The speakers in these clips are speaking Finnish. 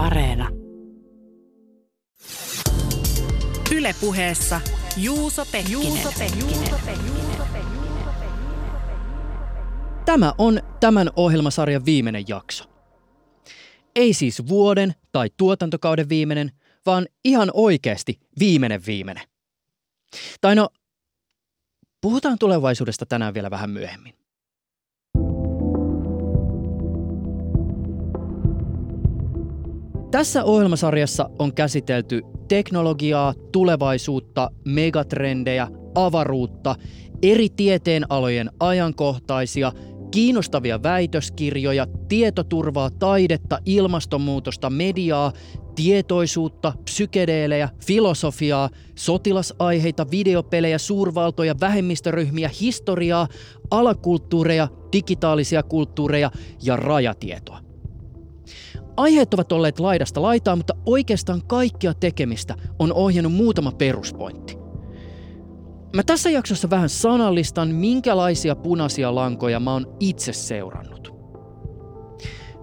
Areena. Ylepuheessa Juuso Pekkinen. Juuso Pekkinen. Tämä on tämän ohjelmasarjan viimeinen jakso. Ei siis vuoden tai tuotantokauden viimeinen, vaan ihan oikeasti viimeinen viimeinen. Tai no, puhutaan tulevaisuudesta tänään vielä vähän myöhemmin. Tässä ohjelmasarjassa on käsitelty teknologiaa, tulevaisuutta, megatrendejä, avaruutta, eri tieteenalojen ajankohtaisia, kiinnostavia väitöskirjoja, tietoturvaa, taidetta, ilmastonmuutosta, mediaa, tietoisuutta, psykedeelejä, filosofiaa, sotilasaiheita, videopelejä, suurvaltoja, vähemmistöryhmiä, historiaa, alakulttuureja, digitaalisia kulttuureja ja rajatietoa. Aiheet ovat olleet laidasta laitaa, mutta oikeastaan kaikkia tekemistä on ohjannut muutama peruspointti. Mä tässä jaksossa vähän sanallistan, minkälaisia punaisia lankoja mä oon itse seurannut.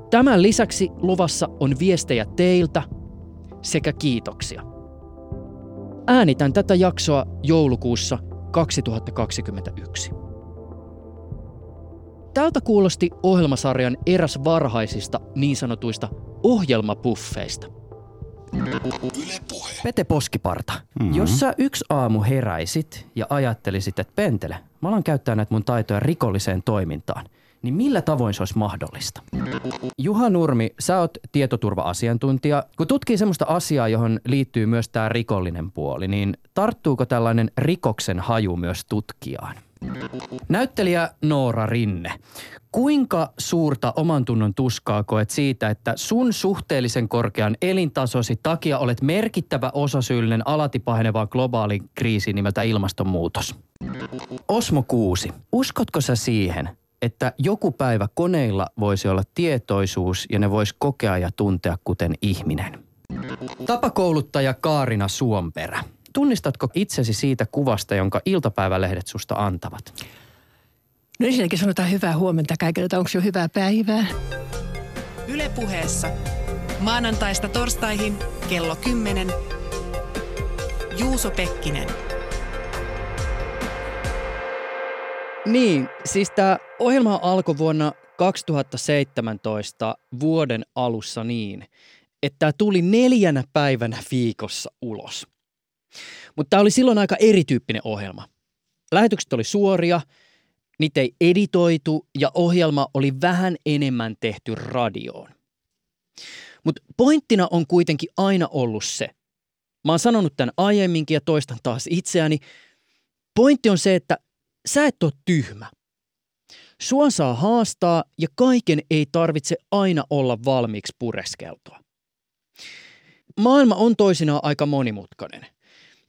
Tämän lisäksi luvassa on viestejä teiltä sekä kiitoksia. Äänitän tätä jaksoa joulukuussa 2021. Tältä kuulosti ohjelmasarjan eräs varhaisista niin sanotuista ohjelmapuffeista. Pete Poskiparta, mm-hmm. jos sä yksi aamu heräisit ja ajattelisit, että pentele, mä alan käyttää näitä mun taitoja rikolliseen toimintaan, niin millä tavoin se olisi mahdollista? Juha Nurmi, sä oot tietoturva-asiantuntija. Kun tutkii semmoista asiaa, johon liittyy myös tämä rikollinen puoli, niin tarttuuko tällainen rikoksen haju myös tutkijaan? Näyttelijä Noora Rinne. Kuinka suurta oman tunnon tuskaa koet siitä, että sun suhteellisen korkean elintasosi takia olet merkittävä osasyyllinen alati pahenevaan globaaliin kriisiin nimeltä ilmastonmuutos? Osmo Kuusi, uskotko sä siihen, että joku päivä koneilla voisi olla tietoisuus ja ne voisi kokea ja tuntea kuten ihminen? Tapakouluttaja Kaarina Suomperä. Tunnistatko itsesi siitä kuvasta, jonka iltapäivälehdet susta antavat? No ensinnäkin sanotaan hyvää huomenta kaikille, onko jo hyvää päivää? Ylepuheessa maanantaista torstaihin kello 10. Juuso Pekkinen. Niin, siis tämä ohjelma alkoi vuonna 2017 vuoden alussa niin, että tämä tuli neljänä päivänä viikossa ulos. Mutta tämä oli silloin aika erityyppinen ohjelma. Lähetykset oli suoria, niitä ei editoitu ja ohjelma oli vähän enemmän tehty radioon. Mutta pointtina on kuitenkin aina ollut se. Mä oon sanonut tämän aiemminkin ja toistan taas itseäni. Pointti on se, että sä et ole tyhmä. Sua saa haastaa ja kaiken ei tarvitse aina olla valmiiksi pureskeltua. Maailma on toisinaan aika monimutkainen.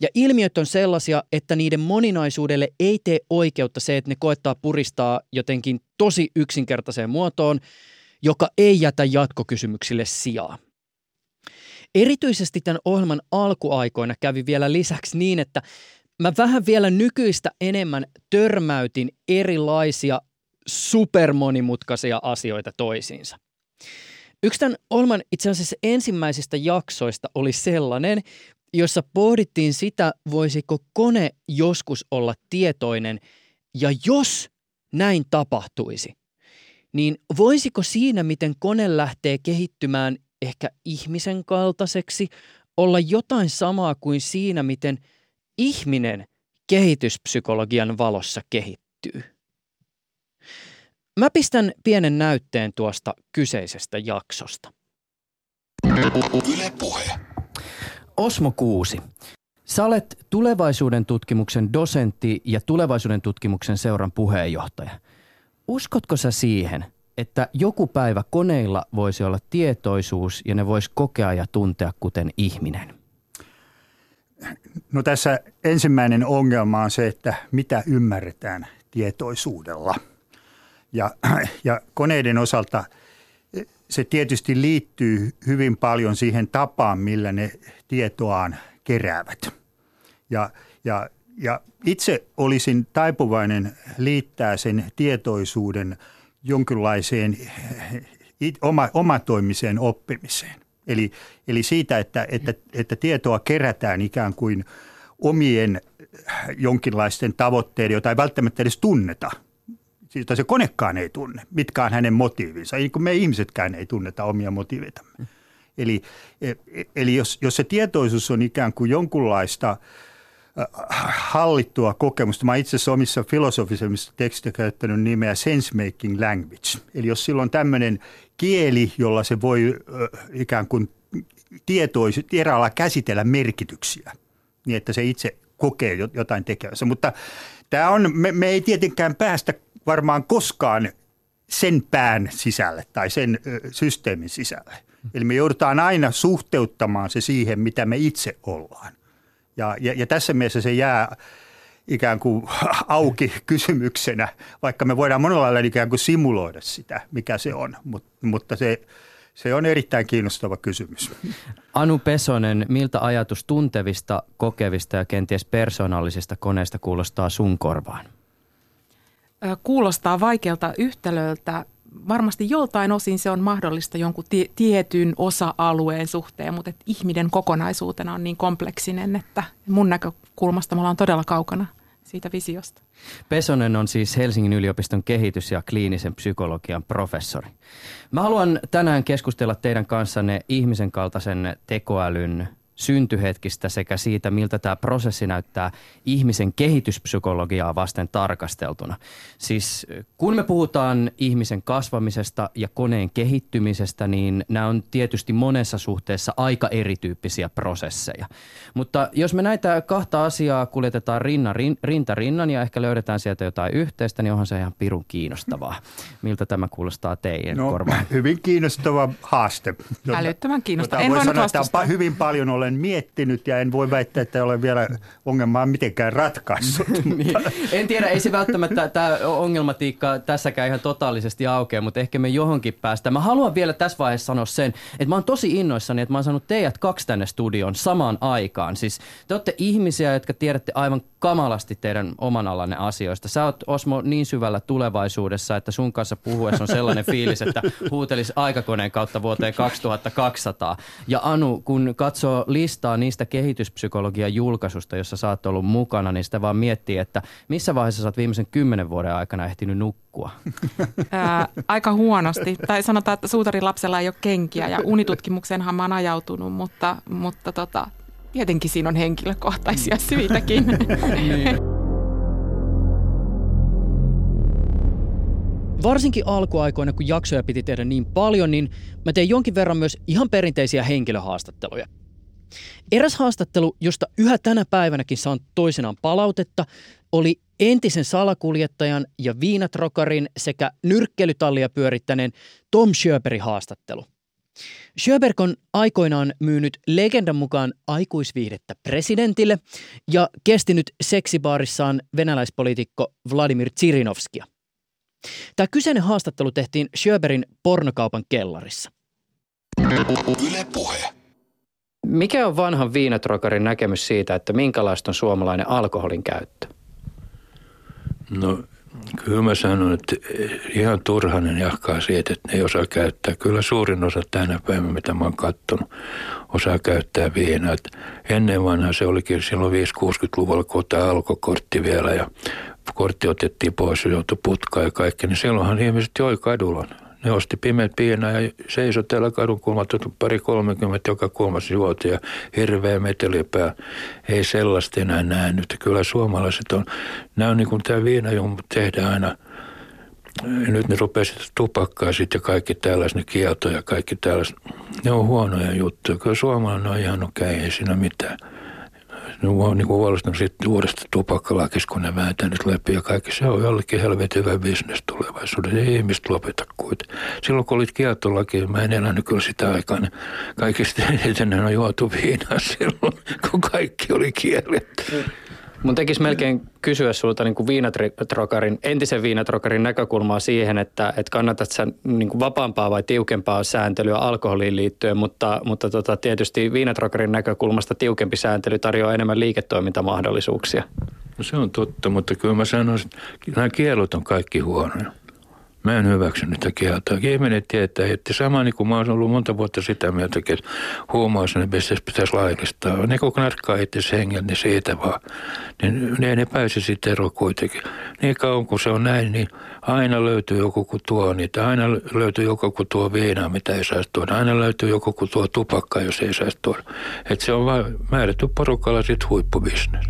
Ja ilmiöt on sellaisia, että niiden moninaisuudelle ei tee oikeutta se, että ne koettaa puristaa jotenkin tosi yksinkertaiseen muotoon, joka ei jätä jatkokysymyksille sijaa. Erityisesti tämän ohjelman alkuaikoina kävi vielä lisäksi niin, että mä vähän vielä nykyistä enemmän törmäytin erilaisia supermonimutkaisia asioita toisiinsa. Yksi tämän ohjelman itse asiassa ensimmäisistä jaksoista oli sellainen, jossa pohdittiin sitä, voisiko kone joskus olla tietoinen, ja jos näin tapahtuisi, niin voisiko siinä, miten kone lähtee kehittymään ehkä ihmisen kaltaiseksi, olla jotain samaa kuin siinä, miten ihminen kehityspsykologian valossa kehittyy? Mä pistän pienen näytteen tuosta kyseisestä jaksosta. Yle puhe. Osmo Kuusi. Sä olet tulevaisuuden tutkimuksen dosentti ja tulevaisuuden tutkimuksen seuran puheenjohtaja. Uskotko sä siihen, että joku päivä koneilla voisi olla tietoisuus ja ne voisi kokea ja tuntea kuten ihminen? No tässä ensimmäinen ongelma on se, että mitä ymmärretään tietoisuudella. Ja, ja koneiden osalta – se tietysti liittyy hyvin paljon siihen tapaan, millä ne tietoaan keräävät. Ja, ja, ja itse olisin taipuvainen liittää sen tietoisuuden jonkinlaiseen oma, omatoimiseen oppimiseen. Eli, eli siitä, että, että, että tietoa kerätään ikään kuin omien jonkinlaisten tavoitteiden, joita ei välttämättä edes tunneta – siitä se konekaan ei tunne, mitkä on hänen motiivinsa, niin kuin me ihmisetkään ei tunneta omia motiiveitamme. Eli, e, e, eli jos, jos se tietoisuus on ikään kuin jonkunlaista hallittua kokemusta, mä itse asiassa omissa filosofisemmissa teksteissä käyttänyt nimeä sense making language. Eli jos sillä on tämmöinen kieli, jolla se voi ikään kuin tietoisesti eräällä käsitellä merkityksiä, niin että se itse kokee jotain tekevänsä. Mutta tämä on, me, me ei tietenkään päästä varmaan koskaan sen pään sisälle tai sen systeemin sisälle. Eli me joudutaan aina suhteuttamaan se siihen, mitä me itse ollaan. Ja, ja, ja tässä mielessä se jää ikään kuin auki kysymyksenä, vaikka me voidaan monella lailla ikään kuin simuloida sitä, mikä se on, Mut, mutta se, se on erittäin kiinnostava kysymys. Anu Pesonen, miltä ajatus tuntevista, kokevista ja kenties persoonallisista koneista kuulostaa sun korvaan? Kuulostaa vaikealta yhtälöltä. Varmasti joltain osin se on mahdollista jonkun tie- tietyn osa-alueen suhteen, mutta että ihminen kokonaisuutena on niin kompleksinen, että mun näkökulmasta me ollaan todella kaukana siitä visiosta. Pesonen on siis Helsingin yliopiston kehitys- ja kliinisen psykologian professori. Mä haluan tänään keskustella teidän kanssanne ihmisen kaltaisen tekoälyn syntyhetkistä sekä siitä, miltä tämä prosessi näyttää ihmisen kehityspsykologiaa vasten tarkasteltuna. Siis kun me puhutaan ihmisen kasvamisesta ja koneen kehittymisestä, niin nämä on tietysti monessa suhteessa aika erityyppisiä prosesseja. Mutta jos me näitä kahta asiaa kuljetetaan rinna, rin, rinta rinnan ja ehkä löydetään sieltä jotain yhteistä, niin onhan se ihan pirun kiinnostavaa. Miltä tämä kuulostaa teidän no, korvaan? Hyvin kiinnostava haaste. Älyttömän kiinnostava. En voi sanoa, että hyvin paljon olen olen miettinyt ja en voi väittää, että olen vielä ongelmaa mitenkään ratkaissut. niin. En tiedä, ei se välttämättä tämä ongelmatiikka tässäkään ihan totaalisesti aukea, mutta ehkä me johonkin päästään. Mä haluan vielä tässä vaiheessa sanoa sen, että mä oon tosi innoissani, että mä oon saanut teidät kaksi tänne studioon samaan aikaan. Siis te olette ihmisiä, jotka tiedätte aivan kamalasti teidän oman alanne asioista. Sä oot Osmo niin syvällä tulevaisuudessa, että sun kanssa puhuessa on sellainen fiilis, että huutelisi aikakoneen kautta vuoteen 2200. Ja Anu, kun katsoo listaa niistä kehityspsykologian julkaisusta, jossa sä oot ollut mukana, niin sitä vaan miettii, että missä vaiheessa sä oot viimeisen kymmenen vuoden aikana ehtinyt nukkua? Ää, aika huonosti. Tai sanotaan, että suutarin lapsella ei ole kenkiä ja unitutkimukseenhan mä oon ajautunut, mutta, mutta tota, tietenkin siinä on henkilökohtaisia syitäkin. niin. Varsinkin alkuaikoina, kun jaksoja piti tehdä niin paljon, niin mä tein jonkin verran myös ihan perinteisiä henkilöhaastatteluja. Eräs haastattelu, josta yhä tänä päivänäkin saan toisenaan palautetta, oli entisen salakuljettajan ja viinatrokarin sekä nyrkkelytallia pyörittäneen Tom Schöberin haastattelu. Schöberg on aikoinaan myynyt legendan mukaan aikuisviihdettä presidentille ja kestinyt seksibaarissaan venäläispoliitikko Vladimir Tsirinovskia. Tämä kyseinen haastattelu tehtiin Schöberin pornokaupan kellarissa. Yle puhe. Mikä on vanhan viinatrokarin näkemys siitä, että minkälaista on suomalainen alkoholin käyttö? No kyllä mä sanon, että ihan turhanen jahkaa siitä, että ne ei osaa käyttää. Kyllä suurin osa tänä päivänä, mitä mä oon kattonut, osaa käyttää viinaa. Että ennen vanhaa se olikin silloin 5-60-luvulla, kun tämä alkokortti vielä ja kortti otettiin pois ja joutui putkaan ja kaikki, niin silloinhan ihmiset joi kadulla ne osti pimeät piinaa ja seisoi täällä kadun kulmat, pari kolmekymmentä joka kolmas juoti ja hirveä metelipää. Ei sellaista enää nähnyt. Kyllä suomalaiset on, nämä on niin kuin tämä viinajumma tehdään aina ja nyt ne rupesivat tupakkaa sitten ja kaikki tällaiset, ne kieltoja ja kaikki tällaiset. Ne on huonoja juttuja. Kyllä suomalainen on ihan okei, okay, ei siinä mitään ne on niin huolestunut siitä uudesta tupakkalakista, kun ne vääntää nyt läpi ja kaikki. Se on jollekin helvetin hyvä bisnes tulevaisuudessa. Ei ihmiset lopeta kuitenkin. Silloin kun olit kieltolaki, mä en elänyt kyllä sitä aikaa, niin kaikista eniten on juotu viinaa silloin, kun kaikki oli kielletty. Mun tekisi melkein kysyä sulta niin kuin viinatrokarin, entisen viinatrokarin näkökulmaa siihen, että, että kannatat sä niin kuin vapaampaa vai tiukempaa sääntelyä alkoholiin liittyen, mutta, mutta tota, tietysti viinatrokarin näkökulmasta tiukempi sääntely tarjoaa enemmän liiketoimintamahdollisuuksia. No se on totta, mutta kyllä mä sanoisin, että nämä kielot on kaikki huonoja. Mä en hyväksynyt niitä kieltoa. Ihminen tietää, että sama niin kuin mä olen ollut monta vuotta sitä mieltä, että huumausaine pitäisi laillistaa. Ne kun narkkaa itse hengellä, niin siitä vaan. Niin ne, ne pääsi sitten eroon kuitenkin. Niin kauan kuin se on näin, niin aina löytyy joku, kun tuo niitä. Aina löytyy joku, kun tuo viinaa, mitä ei saisi tuoda. Aina löytyy joku, kun tuo tupakkaa, jos ei saisi tuoda. Että se on vain määrätty porukalla sitten huippubisnes.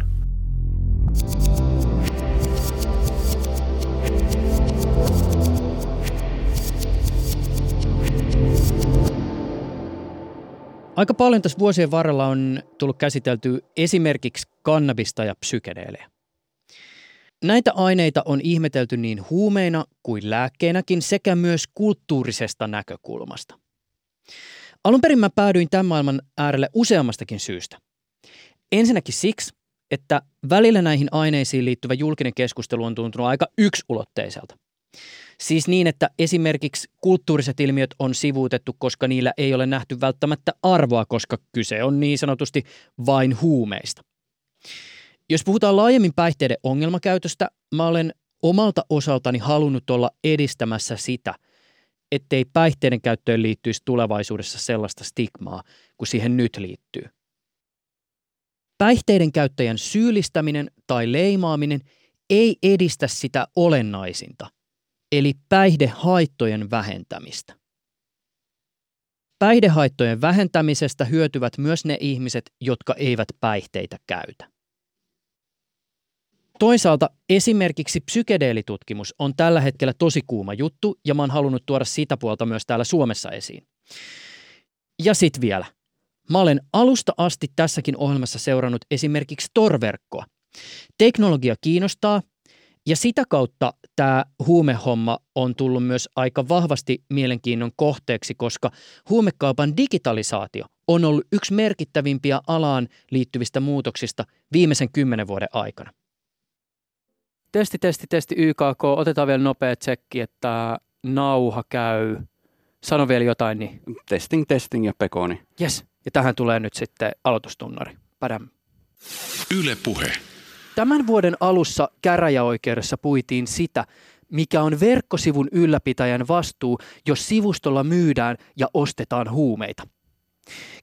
Aika paljon tässä vuosien varrella on tullut käsitelty esimerkiksi kannabista ja psykedeelejä. Näitä aineita on ihmetelty niin huumeina kuin lääkkeenäkin sekä myös kulttuurisesta näkökulmasta. Alun perin mä päädyin tämän maailman äärelle useammastakin syystä. Ensinnäkin siksi, että välillä näihin aineisiin liittyvä julkinen keskustelu on tuntunut aika yksulotteiselta. Siis niin, että esimerkiksi kulttuuriset ilmiöt on sivuutettu, koska niillä ei ole nähty välttämättä arvoa, koska kyse on niin sanotusti vain huumeista. Jos puhutaan laajemmin päihteiden ongelmakäytöstä, mä olen omalta osaltani halunnut olla edistämässä sitä, ettei päihteiden käyttöön liittyisi tulevaisuudessa sellaista stigmaa, kuin siihen nyt liittyy. Päihteiden käyttäjän syyllistäminen tai leimaaminen ei edistä sitä olennaisinta, eli päihdehaittojen vähentämistä. Päihdehaittojen vähentämisestä hyötyvät myös ne ihmiset, jotka eivät päihteitä käytä. Toisaalta esimerkiksi psykedeelitutkimus on tällä hetkellä tosi kuuma juttu ja mä oon halunnut tuoda sitä puolta myös täällä Suomessa esiin. Ja sit vielä. Mä olen alusta asti tässäkin ohjelmassa seurannut esimerkiksi torverkkoa. Teknologia kiinnostaa ja sitä kautta tämä huumehomma on tullut myös aika vahvasti mielenkiinnon kohteeksi, koska huumekaupan digitalisaatio on ollut yksi merkittävimpiä alaan liittyvistä muutoksista viimeisen kymmenen vuoden aikana. Testi, testi, testi YKK. Otetaan vielä nopea tsekki, että nauha käy. Sano vielä jotain. Niin. Testing, testing ja pekoni. Yes. Ja tähän tulee nyt sitten aloitustunnari. Padam. Yle puhe. Tämän vuoden alussa käräjäoikeudessa puitiin sitä, mikä on verkkosivun ylläpitäjän vastuu, jos sivustolla myydään ja ostetaan huumeita.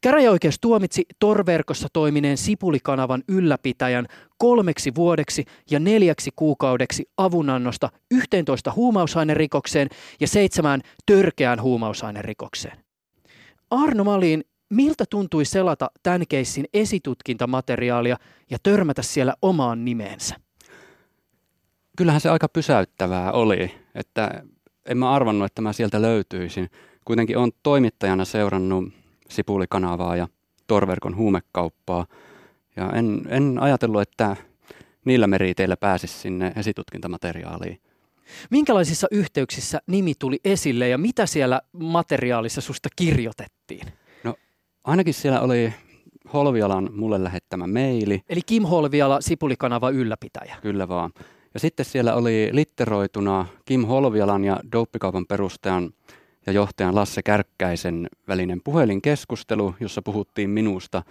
Käräjäoikeus tuomitsi Torverkossa toimineen Sipulikanavan ylläpitäjän kolmeksi vuodeksi ja neljäksi kuukaudeksi avunannosta 11 huumausainerikokseen ja seitsemään törkeään huumausainerikokseen. Arno Malin, miltä tuntui selata tämän keissin esitutkintamateriaalia ja törmätä siellä omaan nimeensä? Kyllähän se aika pysäyttävää oli, että en mä arvannut, että mä sieltä löytyisin. Kuitenkin on toimittajana seurannut Sipulikanavaa ja Torverkon huumekauppaa. Ja en, en ajatellut, että niillä meriteillä pääsisi sinne esitutkintamateriaaliin. Minkälaisissa yhteyksissä nimi tuli esille ja mitä siellä materiaalissa susta kirjoitettiin? Ainakin siellä oli Holvialan mulle lähettämä meili. Eli Kim Holviala, Sipulikanava ylläpitäjä. Kyllä vaan. Ja sitten siellä oli litteroituna Kim Holvialan ja Douppikaupan perustajan ja johtajan Lasse Kärkkäisen välinen puhelinkeskustelu, jossa puhuttiin minusta.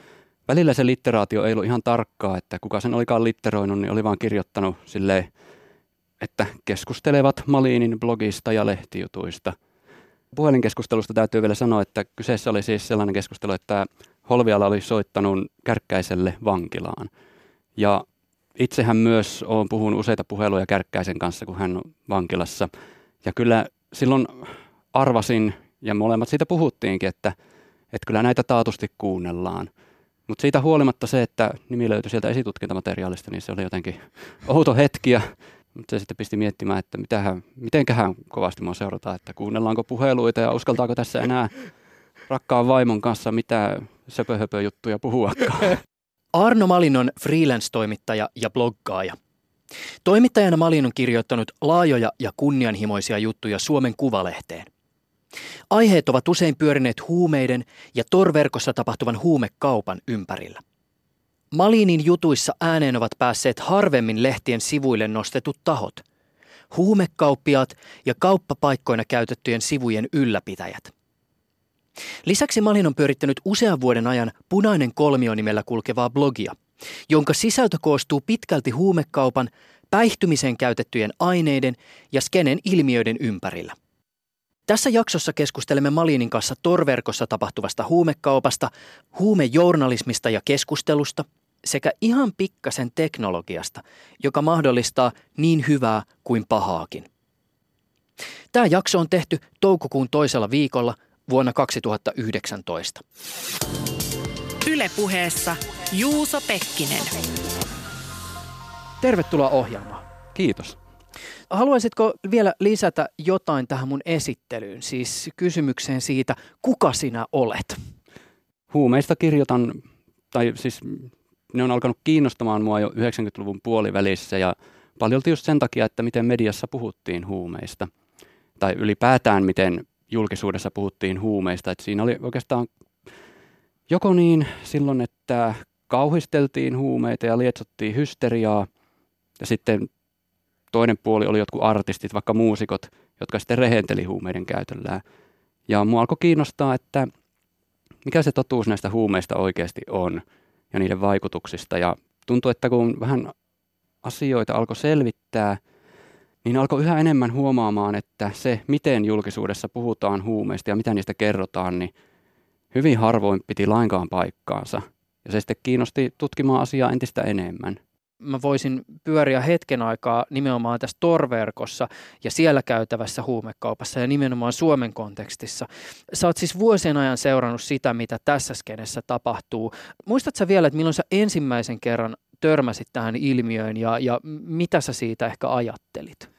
Välillä se litteraatio ei ollut ihan tarkkaa, että kuka sen olikaan litteroinut, niin oli vaan kirjoittanut silleen, että keskustelevat Malinin blogista ja lehtijutuista. Puhelinkeskustelusta täytyy vielä sanoa, että kyseessä oli siis sellainen keskustelu, että Holviala oli soittanut Kärkkäiselle vankilaan. Ja itsehän myös olen puhunut useita puheluja Kärkkäisen kanssa, kun hän on vankilassa. Ja kyllä silloin arvasin, ja molemmat siitä puhuttiinkin, että, että kyllä näitä taatusti kuunnellaan. Mutta siitä huolimatta se, että nimi löytyi sieltä esitutkintamateriaalista, niin se oli jotenkin outo hetki. Ja, mutta se sitten pisti miettimään, että mitähän, mitenköhän kovasti mua seurataan, että kuunnellaanko puheluita ja uskaltaako tässä enää rakkaan vaimon kanssa mitä söpöhöpö juttuja puhuakaan. Arno Malin on freelance-toimittaja ja bloggaaja. Toimittajana Malin on kirjoittanut laajoja ja kunnianhimoisia juttuja Suomen Kuvalehteen. Aiheet ovat usein pyörineet huumeiden ja torverkossa tapahtuvan huumekaupan ympärillä. Malinin jutuissa ääneen ovat päässeet harvemmin lehtien sivuille nostetut tahot. Huumekauppiaat ja kauppapaikkoina käytettyjen sivujen ylläpitäjät. Lisäksi Malin on pyörittänyt usean vuoden ajan Punainen kolmio nimellä kulkevaa blogia, jonka sisältö koostuu pitkälti huumekaupan, päihtymiseen käytettyjen aineiden ja skenen ilmiöiden ympärillä. Tässä jaksossa keskustelemme Malinin kanssa torverkossa tapahtuvasta huumekaupasta, huumejournalismista ja keskustelusta sekä ihan pikkasen teknologiasta, joka mahdollistaa niin hyvää kuin pahaakin. Tämä jakso on tehty toukokuun toisella viikolla vuonna 2019. Ylepuheessa Juuso Pekkinen. Tervetuloa ohjelmaan. Kiitos. Haluaisitko vielä lisätä jotain tähän mun esittelyyn, siis kysymykseen siitä, kuka sinä olet? Huumeista kirjoitan, tai siis ne on alkanut kiinnostamaan mua jo 90-luvun puolivälissä ja paljolti just sen takia, että miten mediassa puhuttiin huumeista. Tai ylipäätään miten julkisuudessa puhuttiin huumeista. Että siinä oli oikeastaan joko niin silloin, että kauhisteltiin huumeita ja lietsottiin hysteriaa, ja sitten toinen puoli oli jotkut artistit, vaikka muusikot, jotka sitten rehenteli huumeiden käytöllään. Ja mua alkoi kiinnostaa, että mikä se totuus näistä huumeista oikeasti on ja niiden vaikutuksista. Ja tuntui, että kun vähän asioita alkoi selvittää, niin alkoi yhä enemmän huomaamaan, että se, miten julkisuudessa puhutaan huumeista ja mitä niistä kerrotaan, niin hyvin harvoin piti lainkaan paikkaansa. Ja se sitten kiinnosti tutkimaan asiaa entistä enemmän mä voisin pyöriä hetken aikaa nimenomaan tässä torverkossa ja siellä käytävässä huumekaupassa ja nimenomaan Suomen kontekstissa. Sä oot siis vuosien ajan seurannut sitä, mitä tässä skenessä tapahtuu. Muistatko vielä, että milloin sä ensimmäisen kerran törmäsit tähän ilmiöön ja, ja mitä sä siitä ehkä ajattelit?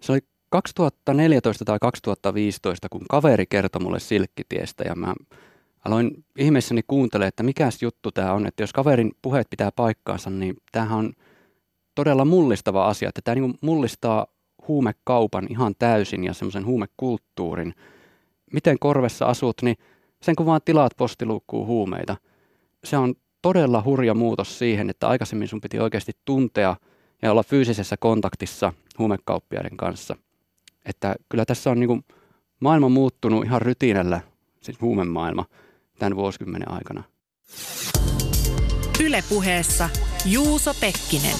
Se oli 2014 tai 2015, kun kaveri kertoi mulle Silkkitiestä ja mä aloin ihmeessäni kuuntele, että mikäs juttu tämä on, että jos kaverin puheet pitää paikkaansa, niin tämähän on todella mullistava asia, että tämä niin mullistaa huumekaupan ihan täysin ja semmoisen huumekulttuurin. Miten korvessa asut, niin sen kun vaan tilaat postiluukkuun huumeita. Se on todella hurja muutos siihen, että aikaisemmin sun piti oikeasti tuntea ja olla fyysisessä kontaktissa huumekauppiaiden kanssa. Että kyllä tässä on niin maailma muuttunut ihan rytinällä, siis huumemaailma – tämän vuosikymmenen aikana. Ylepuheessa Juuso Pekkinen.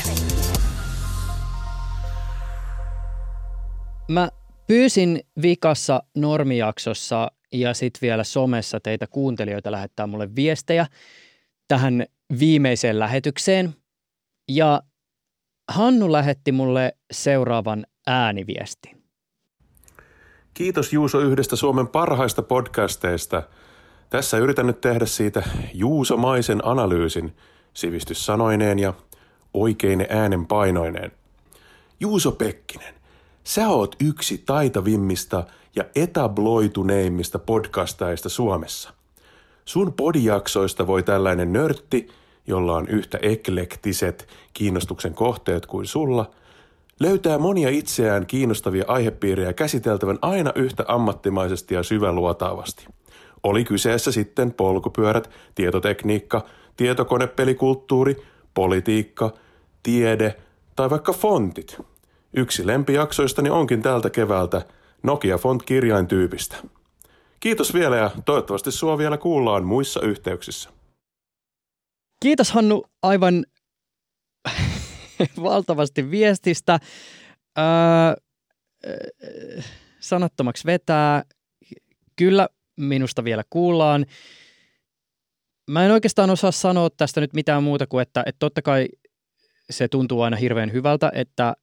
Mä pyysin vikassa normijaksossa ja sitten vielä somessa teitä kuuntelijoita lähettää mulle viestejä tähän viimeiseen lähetykseen. Ja Hannu lähetti mulle seuraavan ääniviestin. Kiitos Juuso yhdestä Suomen parhaista podcasteista – tässä yritän nyt tehdä siitä juusomaisen analyysin sivistyssanoineen ja oikeine äänenpainoineen. Juuso Pekkinen, sä oot yksi taitavimmista ja etabloituneimmista podcastaista Suomessa. Sun podijaksoista voi tällainen nörtti, jolla on yhtä eklektiset kiinnostuksen kohteet kuin sulla, löytää monia itseään kiinnostavia aihepiirejä käsiteltävän aina yhtä ammattimaisesti ja syväluotaavasti – oli kyseessä sitten polkupyörät, tietotekniikka, tietokonepelikulttuuri, politiikka, tiede tai vaikka fontit. Yksi lempijaksoistani onkin tältä keväältä Nokia Font kirjaintyypistä. Kiitos vielä ja toivottavasti sua vielä kuullaan muissa yhteyksissä. Kiitos Hannu aivan valtavasti viestistä. Öö, sanattomaksi vetää. Kyllä minusta vielä kuullaan. Mä en oikeastaan osaa sanoa tästä nyt mitään muuta kuin, että, että totta kai se tuntuu aina hirveän hyvältä, että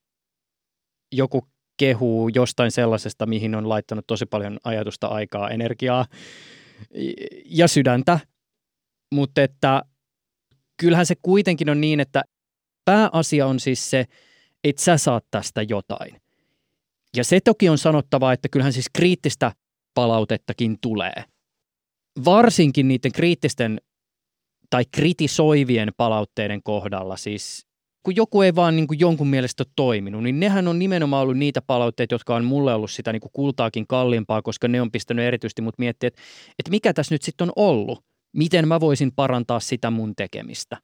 joku kehuu jostain sellaisesta, mihin on laittanut tosi paljon ajatusta, aikaa, energiaa ja sydäntä. Mutta että kyllähän se kuitenkin on niin, että pääasia on siis se, että sä saat tästä jotain. Ja se toki on sanottava, että kyllähän siis kriittistä palautettakin tulee. Varsinkin niiden kriittisten tai kritisoivien palautteiden kohdalla, siis kun joku ei vaan niin kuin jonkun mielestä ole toiminut, niin nehän on nimenomaan ollut niitä palautteita, jotka on mulle ollut sitä niin kuin kultaakin kalliimpaa, koska ne on pistänyt erityisesti mut miettiä, että, että mikä tässä nyt sitten on ollut, miten mä voisin parantaa sitä mun tekemistä.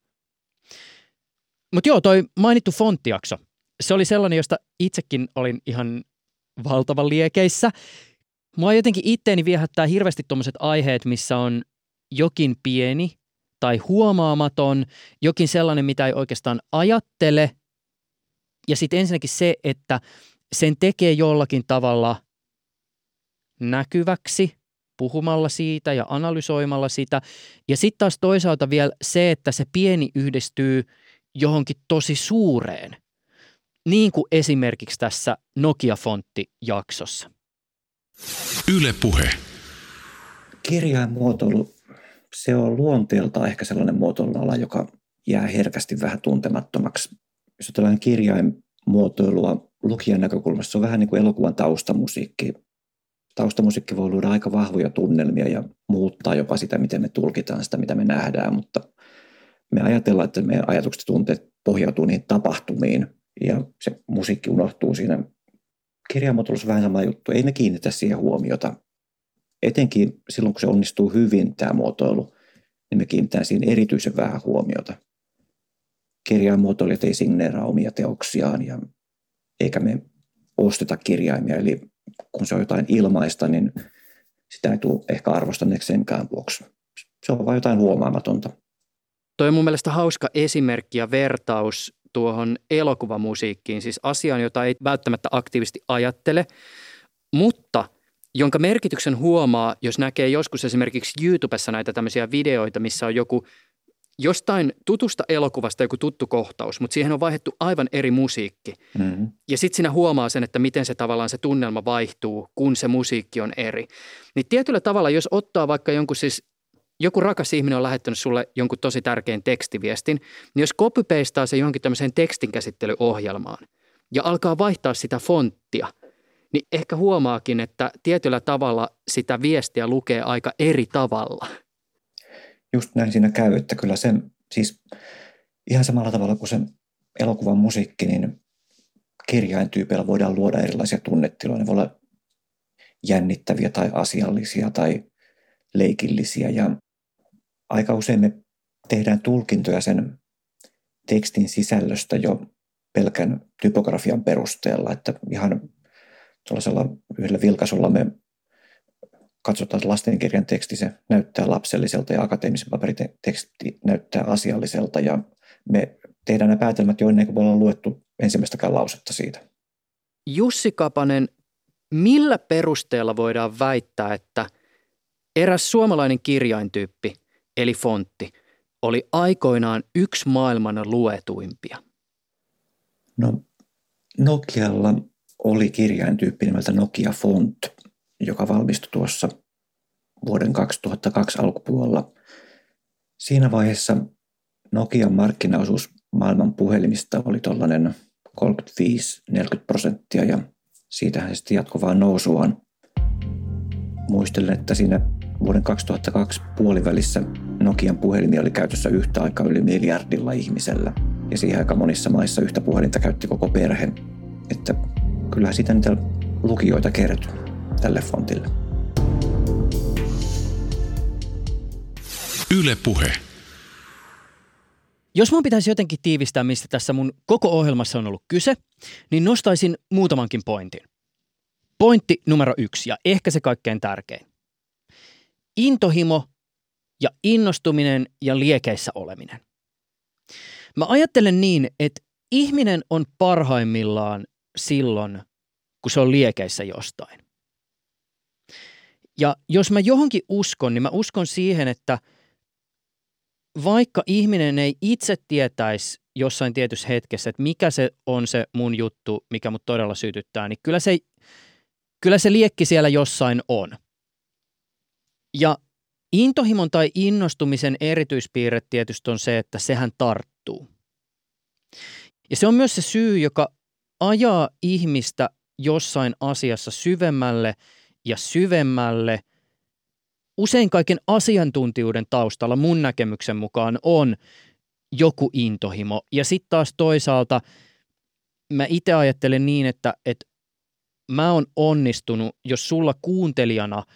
Mutta joo, toi mainittu fonttiakso, se oli sellainen, josta itsekin olin ihan valtavan liekeissä. Mua jotenkin itteeni viehättää hirveästi tuommoiset aiheet, missä on jokin pieni tai huomaamaton, jokin sellainen, mitä ei oikeastaan ajattele, Ja sitten ensinnäkin se, että sen tekee jollakin tavalla näkyväksi, puhumalla siitä ja analysoimalla sitä. Ja sitten taas toisaalta vielä se, että se pieni yhdistyy johonkin tosi suureen, niin kuin esimerkiksi tässä Nokia-fontti-jaksossa. Yle Puhe. Kirjainmuotoilu, se on luonteeltaan ehkä sellainen muotoilun joka jää herkästi vähän tuntemattomaksi. Jos ajatellaan kirjainmuotoilua lukijan näkökulmasta, se on vähän niin kuin elokuvan taustamusiikki. Taustamusiikki voi luoda aika vahvoja tunnelmia ja muuttaa jopa sitä, miten me tulkitaan sitä, mitä me nähdään, mutta me ajatellaan, että meidän ajatukset ja tunteet pohjautuu niihin tapahtumiin ja se musiikki unohtuu siinä. Kirjamuotoilussa vähän sama juttu. Ei me kiinnitä siihen huomiota. Etenkin silloin, kun se onnistuu hyvin, tämä muotoilu, niin me kiinnitetään siihen erityisen vähän huomiota. Kirjainmuotoilijat ei signeeraa omia teoksiaan ja eikä me osteta kirjaimia. Eli kun se on jotain ilmaista, niin sitä ei tule ehkä arvostaneeksi senkään vuoksi. Se on vain jotain huomaamatonta. Toi on mun mielestä hauska esimerkki ja vertaus tuohon elokuvamusiikkiin, siis asiaan, jota ei välttämättä aktiivisesti ajattele, mutta jonka merkityksen huomaa, jos näkee joskus esimerkiksi YouTubessa näitä tämmöisiä videoita, missä on joku jostain tutusta elokuvasta joku tuttu kohtaus, mutta siihen on vaihdettu aivan eri musiikki. Mm-hmm. Ja sitten siinä huomaa sen, että miten se tavallaan se tunnelma vaihtuu, kun se musiikki on eri. Niin tietyllä tavalla, jos ottaa vaikka jonkun siis joku rakas ihminen on lähettänyt sulle jonkun tosi tärkeän tekstiviestin, niin jos copypastaa se johonkin tämmöiseen tekstinkäsittelyohjelmaan ja alkaa vaihtaa sitä fonttia, niin ehkä huomaakin, että tietyllä tavalla sitä viestiä lukee aika eri tavalla. Just näin siinä käy, että kyllä sen siis ihan samalla tavalla kuin sen elokuvan musiikki, niin kirjaintyypeillä voidaan luoda erilaisia tunnetiloja. Ne voi olla jännittäviä tai asiallisia tai leikillisiä ja aika usein me tehdään tulkintoja sen tekstin sisällöstä jo pelkän typografian perusteella, että ihan tuollaisella yhdellä vilkaisulla me katsotaan, että lastenkirjan teksti se näyttää lapselliselta ja akateemisen paperin teksti näyttää asialliselta ja me tehdään nämä päätelmät jo ennen kuin me ollaan luettu ensimmäistäkään lausetta siitä. Jussi Kapanen, millä perusteella voidaan väittää, että eräs suomalainen kirjaintyyppi – eli fontti, oli aikoinaan yksi maailman luetuimpia? No, Nokialla oli kirjaintyyppi nimeltä Nokia Font, joka valmistui tuossa vuoden 2002 alkupuolella. Siinä vaiheessa Nokian markkinaosuus maailman puhelimista oli tuollainen 35-40 prosenttia ja siitähän se sitten jatkoi vaan nousuaan. Muistelen, että siinä vuoden 2002 puolivälissä Nokian puhelimia oli käytössä yhtä aikaa yli miljardilla ihmisellä. Ja siihen aika monissa maissa yhtä puhelinta käytti koko perhe. Että kyllähän siitä niitä lukijoita kertyi tälle fontille. Yle Puhe. Jos mun pitäisi jotenkin tiivistää, mistä tässä mun koko ohjelmassa on ollut kyse, niin nostaisin muutamankin pointin. Pointti numero yksi ja ehkä se kaikkein tärkein. Intohimo ja innostuminen ja liekeissä oleminen. Mä ajattelen niin, että ihminen on parhaimmillaan silloin, kun se on liekeissä jostain. Ja jos mä johonkin uskon, niin mä uskon siihen, että vaikka ihminen ei itse tietäisi jossain tietyssä hetkessä, että mikä se on se mun juttu, mikä mut todella sytyttää, niin kyllä se, kyllä se liekki siellä jossain on. Ja Intohimon tai innostumisen erityispiirre tietysti on se, että sehän tarttuu. Ja se on myös se syy, joka ajaa ihmistä jossain asiassa syvemmälle ja syvemmälle. Usein kaiken asiantuntijuuden taustalla mun näkemyksen mukaan on joku intohimo. Ja sitten taas toisaalta mä itse ajattelen niin, että, että mä oon onnistunut, jos sulla kuuntelijana –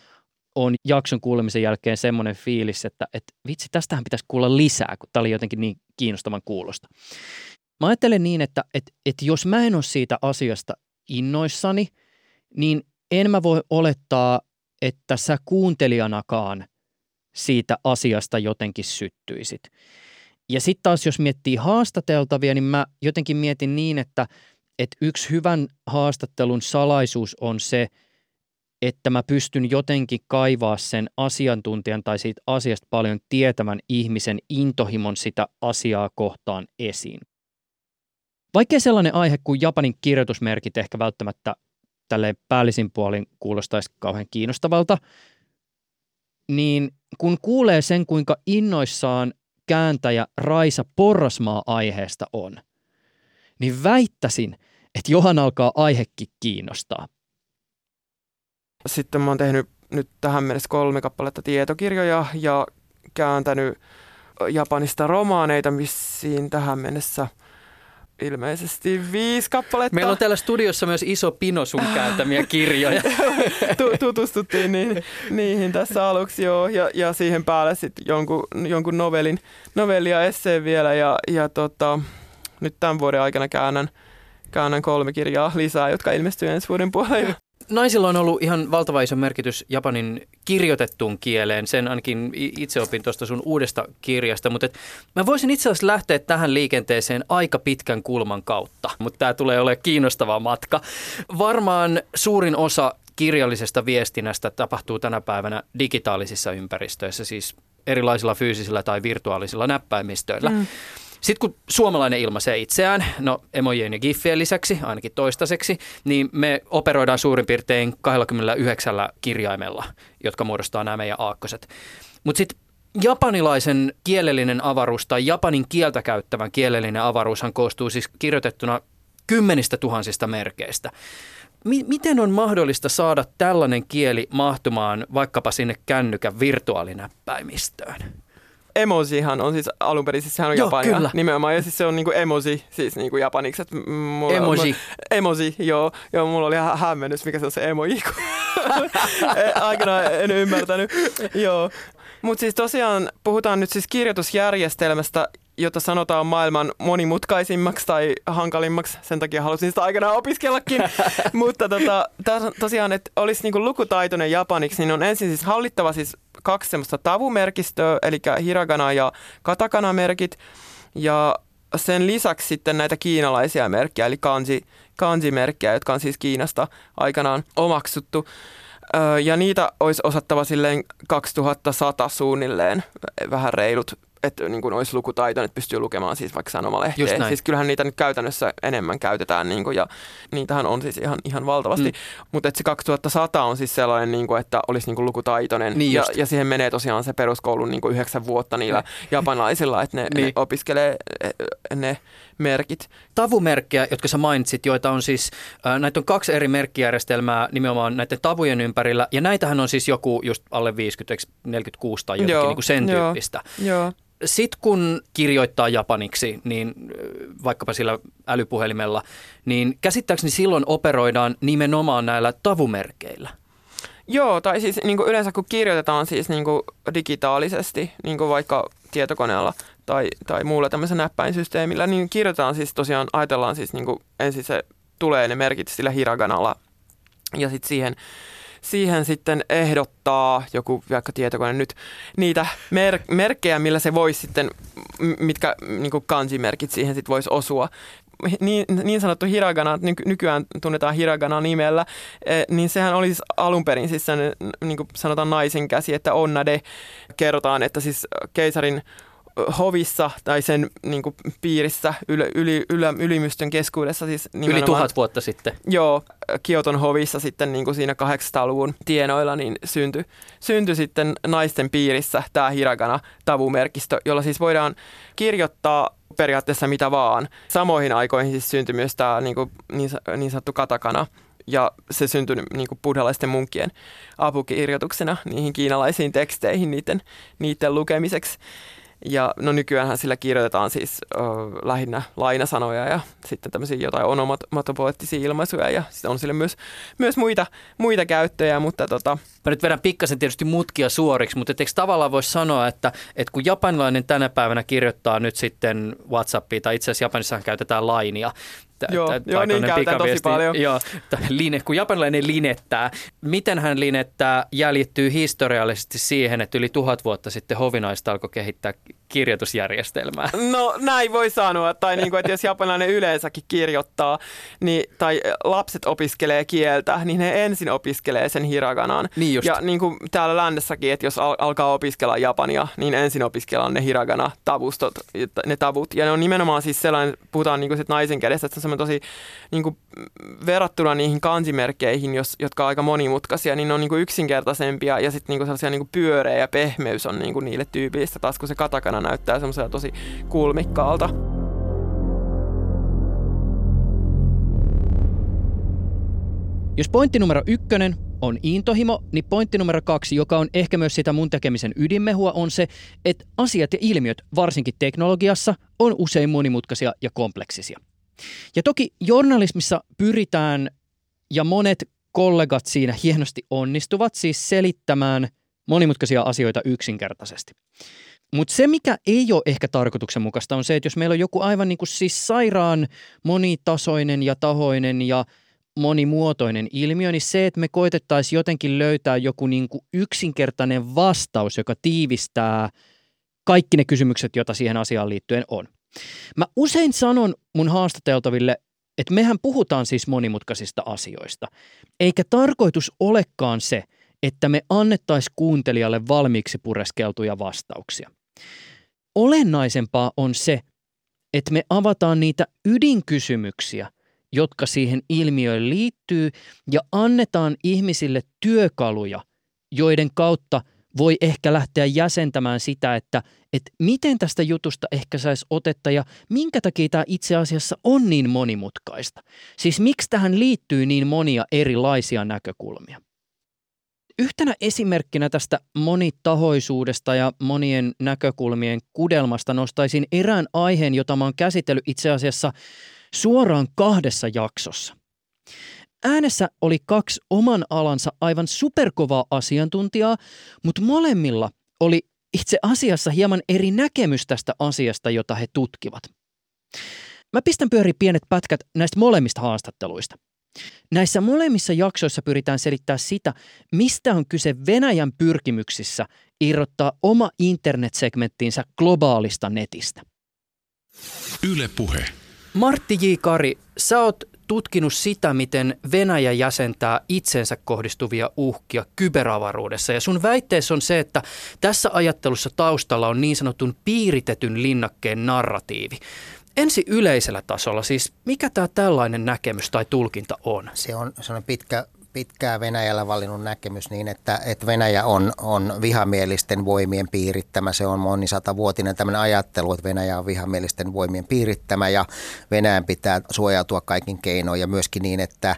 on jakson kuulemisen jälkeen semmoinen fiilis, että, että vitsi, tästähän pitäisi kuulla lisää, kun tämä oli jotenkin niin kiinnostavan kuulosta. Mä ajattelen niin, että, että, että jos mä en ole siitä asiasta innoissani, niin en mä voi olettaa, että sä kuuntelijanakaan siitä asiasta jotenkin syttyisit. Ja sitten taas jos miettii haastateltavia, niin mä jotenkin mietin niin, että, että yksi hyvän haastattelun salaisuus on se, että mä pystyn jotenkin kaivaa sen asiantuntijan tai siitä asiasta paljon tietävän ihmisen intohimon sitä asiaa kohtaan esiin. Vaikkei sellainen aihe kuin Japanin kirjoitusmerkit ehkä välttämättä tälleen päällisin puolin kuulostaisi kauhean kiinnostavalta, niin kun kuulee sen, kuinka innoissaan kääntäjä Raisa Porrasmaa aiheesta on, niin väittäisin, että Johan alkaa aihekin kiinnostaa. Sitten mä oon tehnyt nyt tähän mennessä kolme kappaletta tietokirjoja ja kääntänyt Japanista romaaneita missiin tähän mennessä ilmeisesti viisi kappaletta. Meillä on täällä studiossa myös iso pino sun kääntämiä kirjoja. Tutustuttiin niihin, niihin tässä aluksi joo, ja, ja siihen päälle sitten jonkun, jonkun novelin, novellia esseen vielä ja, ja tota, nyt tämän vuoden aikana käännän, käännän kolme kirjaa lisää, jotka ilmestyy ensi vuoden puolella naisilla on ollut ihan valtava iso merkitys Japanin kirjoitettuun kieleen. Sen ainakin itse opin tuosta sun uudesta kirjasta, mutta mä voisin itse asiassa lähteä tähän liikenteeseen aika pitkän kulman kautta, mutta tämä tulee olemaan kiinnostava matka. Varmaan suurin osa kirjallisesta viestinnästä tapahtuu tänä päivänä digitaalisissa ympäristöissä, siis erilaisilla fyysisillä tai virtuaalisilla näppäimistöillä. Mm. Sitten kun suomalainen ilmaisee itseään, no emojien ja giffien lisäksi, ainakin toistaiseksi, niin me operoidaan suurin piirtein 29 kirjaimella, jotka muodostaa nämä meidän aakkoset. Mutta sitten japanilaisen kielellinen avaruus tai japanin kieltä käyttävän kielellinen avaruushan koostuu siis kirjoitettuna kymmenistä tuhansista merkeistä. M- miten on mahdollista saada tällainen kieli mahtumaan vaikkapa sinne kännykän virtuaalinäppäimistöön? Emojihan on siis alun perin, siis sehän on Joo, japania kyllä. nimenomaan, ja siis se on niinku emoji, siis niinku japaniksi. Että mulla, Emoji. Mulla, emoji, joo. Joo, mulla oli ihan hämmennys, mikä se on se emoji. kun Aikanaan en ymmärtänyt, joo. Mutta siis tosiaan puhutaan nyt siis kirjoitusjärjestelmästä, jota sanotaan maailman monimutkaisimmaksi tai hankalimmaksi. Sen takia halusin sitä aikanaan opiskellakin. Mutta tota, tos- tosiaan, että olisi niinku lukutaitoinen japaniksi, niin on ensin siis hallittava siis kaksi semmoista tavumerkistöä, eli hiragana ja katakana merkit. Ja sen lisäksi sitten näitä kiinalaisia merkkejä, eli kanji, kanji-merkkejä, jotka on siis Kiinasta aikanaan omaksuttu. Ja niitä olisi osattava silleen 2100 suunnilleen, vähän reilut, että niin kuin olisi lukutaito, että pystyy lukemaan siis vaikka sanomalehteen. Siis kyllähän niitä nyt käytännössä enemmän käytetään niin kuin, ja niitähän on siis ihan, ihan valtavasti. Mm. Mutta se 2100 on siis sellainen, niin kuin, että olisi niin kuin lukutaitoinen Niin ja, just. ja siihen menee tosiaan se peruskoulun niin kuin yhdeksän vuotta niillä japanilaisilla, että ne, niin. ne opiskelee ne merkit. tavumerkkejä, jotka sä mainitsit, joita on siis, äh, näitä on kaksi eri merkkijärjestelmää nimenomaan näiden tavujen ympärillä, ja näitähän on siis joku just alle 50, eikö 46 tai jotakin Joo, niin kuin sen joo. tyyppistä. Joo. Sitten kun kirjoittaa japaniksi, niin äh, vaikkapa sillä älypuhelimella, niin käsittääkseni silloin operoidaan nimenomaan näillä tavumerkeillä. Joo, tai siis niin kuin yleensä kun kirjoitetaan siis niin kuin digitaalisesti, niin kuin vaikka tietokoneella tai, tai muulla tämmöisellä näppäinsysteemillä, niin kirjoitetaan siis tosiaan, ajatellaan siis niin kuin ensin se tulee ne merkit sillä hiraganalla ja sitten siihen, siihen sitten ehdottaa joku vaikka tietokone nyt niitä mer- merkkejä, millä se voisi sitten, mitkä niin kuin kanji-merkit siihen sitten voisi osua niin, niin sanottu hiragana, nyky- nykyään tunnetaan hiragana nimellä, eh, niin sehän oli siis alun perin siis sen, niin kuin sanotaan naisen käsi, että onnade. Kerrotaan, että siis keisarin hovissa tai sen niin kuin, piirissä, yli, yli, ylä, ylimystön keskuudessa siis Yli tuhat vuotta sitten. Joo, Kioton hovissa sitten niin kuin siinä 800-luvun tienoilla niin syntyi, syntyi sitten naisten piirissä tämä hiragana tavumerkistö, jolla siis voidaan kirjoittaa periaatteessa mitä vaan. Samoihin aikoihin siis syntyi myös tämä niin, kuin, niin, niin sanottu katakana, ja se syntyi niin kuin buddhalaisten munkkien apukirjoituksena niihin kiinalaisiin teksteihin niiden, niiden lukemiseksi. Ja no nykyäänhän sillä kirjoitetaan siis ö, lähinnä lainasanoja ja sitten tämmöisiä jotain onomatopoeettisia ilmaisuja ja sitten on sille myös, myös muita, muita käyttöjä, mutta tota, Mä nyt vedän pikkasen tietysti mutkia suoriksi, mutta et eikö tavallaan voisi sanoa, että, että kun japanilainen tänä päivänä kirjoittaa nyt sitten Whatsappia, tai itse asiassa Japanissahan käytetään lainia, Joo, tä- joo, niin käytän tosi paljon. Joo, t- line, kun japanilainen linettää. Miten hän linettää jäljittyy historiallisesti siihen, että yli tuhat vuotta sitten hovinaista alkoi kehittää kirjoitusjärjestelmää. No näin voi sanoa, tai niin kuin, että jos japanilainen yleensäkin kirjoittaa, niin, tai lapset opiskelee kieltä, niin he ensin opiskelee sen hiraganan. Niin just. Ja niin kuin täällä ländessäkin, että jos al- alkaa opiskella japania, niin ensin opiskellaan ne hiragana-tavustot, ne tavut. Ja ne on nimenomaan siis sellainen, puhutaan niin kuin sit naisen kädestä, että se on semmoinen tosi niin kuin verrattuna niihin kansimerkkeihin, jos, jotka on aika monimutkaisia, niin ne on niin kuin yksinkertaisempia ja sitten niin sellaisia niin kuin pyöreä ja pehmeys on niin kuin niille tyypillistä. Taas kun se katakana näyttää semmoiselta tosi kulmikkaalta. Jos pointti numero ykkönen on intohimo, niin pointti numero kaksi, joka on ehkä myös sitä mun tekemisen ydinmehua, on se, että asiat ja ilmiöt, varsinkin teknologiassa, on usein monimutkaisia ja kompleksisia. Ja toki journalismissa pyritään, ja monet kollegat siinä hienosti onnistuvat, siis selittämään monimutkaisia asioita yksinkertaisesti. Mutta se, mikä ei ole ehkä tarkoituksenmukaista, on se, että jos meillä on joku aivan niin kuin siis sairaan monitasoinen ja tahoinen ja monimuotoinen ilmiö, niin se, että me koitettaisiin jotenkin löytää joku niin kuin yksinkertainen vastaus, joka tiivistää kaikki ne kysymykset, joita siihen asiaan liittyen on. Mä usein sanon mun haastateltaville, että mehän puhutaan siis monimutkaisista asioista, eikä tarkoitus olekaan se, että me annettaisiin kuuntelijalle valmiiksi pureskeltuja vastauksia. Olennaisempaa on se, että me avataan niitä ydinkysymyksiä, jotka siihen ilmiöön liittyy, ja annetaan ihmisille työkaluja, joiden kautta voi ehkä lähteä jäsentämään sitä, että, että miten tästä jutusta ehkä saisi otetta ja minkä takia tämä itse asiassa on niin monimutkaista. Siis miksi tähän liittyy niin monia erilaisia näkökulmia. Yhtenä esimerkkinä tästä monitahoisuudesta ja monien näkökulmien kudelmasta nostaisin erään aiheen, jota mä oon käsitellyt itse asiassa suoraan kahdessa jaksossa. Äänessä oli kaksi oman alansa aivan superkovaa asiantuntijaa, mutta molemmilla oli itse asiassa hieman eri näkemys tästä asiasta, jota he tutkivat. Mä pistän pyöri pienet pätkät näistä molemmista haastatteluista. Näissä molemmissa jaksoissa pyritään selittää sitä, mistä on kyse Venäjän pyrkimyksissä irrottaa oma internetsegmenttinsä globaalista netistä. Yle Puhe. Martti J. Kari, sä oot tutkinut sitä, miten Venäjä jäsentää itsensä kohdistuvia uhkia kyberavaruudessa. Ja sun väitteessä on se, että tässä ajattelussa taustalla on niin sanotun piiritetyn linnakkeen narratiivi. Ensi yleisellä tasolla, siis mikä tämä tällainen näkemys tai tulkinta on? Se on, se on pitkä, pitkää Venäjällä valinnut näkemys niin, että, että Venäjä on, on vihamielisten voimien piirittämä. Se on monisatavuotinen tämmöinen ajattelu, että Venäjä on vihamielisten voimien piirittämä ja Venäjän pitää suojautua kaikin keinoin ja myöskin niin, että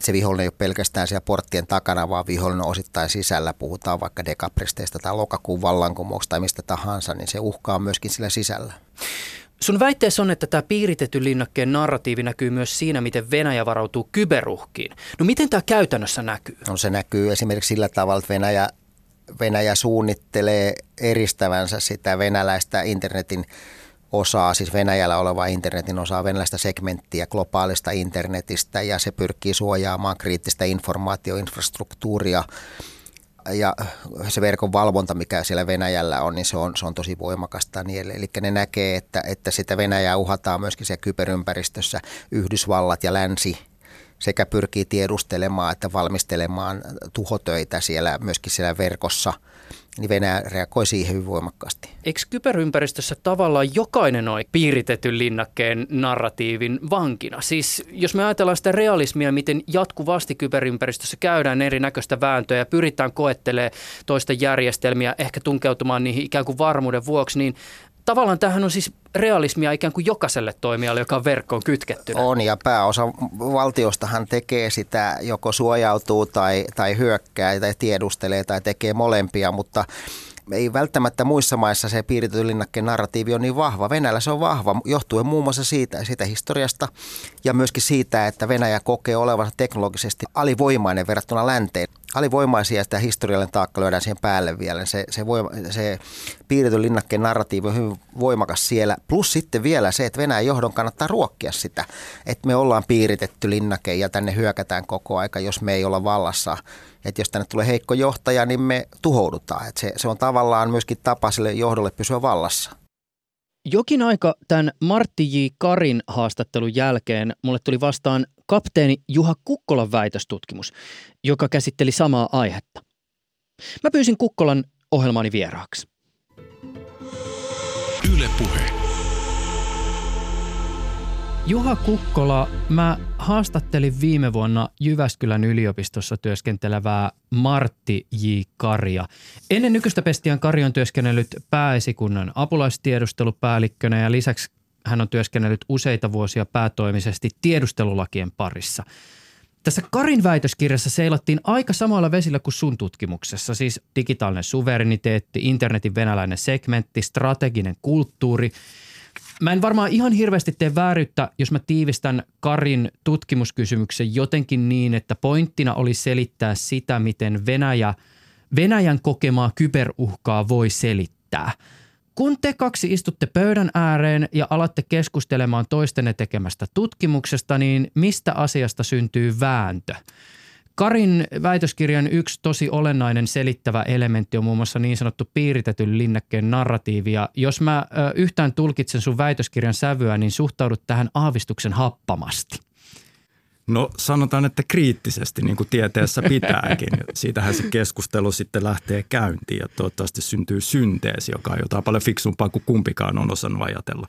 se vihollinen ei ole pelkästään siellä porttien takana, vaan vihollinen on osittain sisällä. Puhutaan vaikka dekapristeista tai lokakuun vallankumouksesta tai mistä tahansa, niin se uhka on myöskin sillä sisällä. Sun väitteessä on, että tämä piiritetty linnakkeen narratiivi näkyy myös siinä, miten Venäjä varautuu kyberuhkiin. No miten tämä käytännössä näkyy? No se näkyy esimerkiksi sillä tavalla, että Venäjä, Venäjä suunnittelee eristävänsä sitä venäläistä internetin osaa, siis Venäjällä olevaa internetin osaa, venäläistä segmenttiä globaalista internetistä ja se pyrkii suojaamaan kriittistä informaatioinfrastruktuuria ja se verkon valvonta, mikä siellä Venäjällä on, niin se on, se on tosi voimakasta. Niin, eli ne näkee, että, että sitä Venäjää uhataan myöskin siellä kyberympäristössä Yhdysvallat ja länsi sekä pyrkii tiedustelemaan että valmistelemaan tuhotöitä siellä myöskin siellä verkossa – niin Venäjä reagoi siihen hyvin voimakkaasti. Eikö kyberympäristössä tavallaan jokainen ole piiritetyn linnakkeen narratiivin vankina? Siis jos me ajatellaan sitä realismia, miten jatkuvasti kyberympäristössä käydään erinäköistä vääntöä ja pyritään koettelemaan toista järjestelmiä, ehkä tunkeutumaan niihin ikään kuin varmuuden vuoksi, niin tavallaan tähän on siis realismia ikään kuin jokaiselle toimijalle, joka on verkkoon kytkettynä. On ja pääosa valtiostahan tekee sitä, joko suojautuu tai, tai hyökkää tai tiedustelee tai tekee molempia, mutta ei välttämättä muissa maissa se piiritetyn linnakkeen narratiivi on niin vahva. Venäjällä se on vahva johtuen muun muassa siitä, siitä historiasta ja myöskin siitä, että Venäjä kokee olevansa teknologisesti alivoimainen verrattuna länteen. Alivoimaisia ja sitä historiallinen taakka lyödään siihen päälle vielä. Se, se, voima, se piirretyn linnakkeen narratiivi on hyvin voimakas siellä. Plus sitten vielä se, että Venäjän johdon kannattaa ruokkia sitä, että me ollaan piiritetty linnake ja tänne hyökätään koko aika, jos me ei olla vallassa. Että jos tänne tulee heikko johtaja, niin me tuhoudutaan. Että se, se on tavallaan myöskin tapa sille johdolle pysyä vallassa. Jokin aika tämän Martti J. Karin haastattelun jälkeen mulle tuli vastaan kapteeni Juha Kukkolan väitöstutkimus, joka käsitteli samaa aihetta. Mä pyysin Kukkolan ohjelmaani vieraaksi. Yle Puhe. Juha Kukkola, mä haastattelin viime vuonna Jyväskylän yliopistossa työskentelevää Martti J. Karia. Ennen nykyistä pestiään Kari on työskennellyt pääesikunnan apulaistiedustelupäällikkönä ja lisäksi hän on työskennellyt useita vuosia päätoimisesti tiedustelulakien parissa. Tässä Karin väitöskirjassa seilattiin aika samoilla vesillä kuin sun tutkimuksessa, siis digitaalinen suvereniteetti, internetin venäläinen segmentti, strateginen kulttuuri – Mä en varmaan ihan hirveästi tee vääryyttä, jos mä tiivistän Karin tutkimuskysymyksen jotenkin niin, että pointtina oli selittää sitä, miten Venäjä, Venäjän kokemaa kyberuhkaa voi selittää. Kun te kaksi istutte pöydän ääreen ja alatte keskustelemaan toistenne tekemästä tutkimuksesta, niin mistä asiasta syntyy vääntö? Karin väitöskirjan yksi tosi olennainen selittävä elementti on muun muassa niin sanottu piiritetyn linnakkeen narratiivi. Ja jos mä yhtään tulkitsen sun väitöskirjan sävyä, niin suhtaudut tähän aavistuksen happamasti. No sanotaan, että kriittisesti, niin kuin tieteessä pitääkin. Siitähän se keskustelu sitten lähtee käyntiin ja toivottavasti syntyy synteesi, joka on jotain paljon fiksumpaa kuin kumpikaan on osannut ajatella.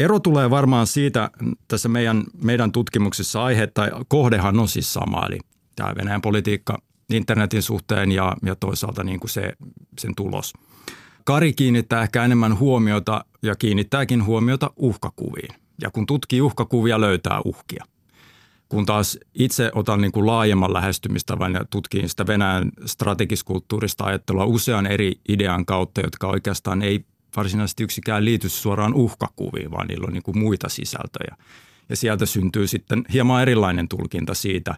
Ero tulee varmaan siitä tässä meidän, meidän tutkimuksissa aihe tai kohdehan on siis sama, eli tämä Venäjän politiikka internetin suhteen ja, ja toisaalta niin kuin se, sen tulos. Kari kiinnittää ehkä enemmän huomiota ja kiinnittääkin huomiota uhkakuviin. Ja kun tutkii uhkakuvia, löytää uhkia. Kun taas itse otan niin kuin laajemman lähestymistavan ja tutkin sitä Venäjän strategiskulttuurista ajattelua usean eri idean kautta, jotka oikeastaan ei varsinaisesti yksikään liity suoraan uhkakuviin, vaan niillä on niin kuin muita sisältöjä. Ja sieltä syntyy sitten hieman erilainen tulkinta siitä,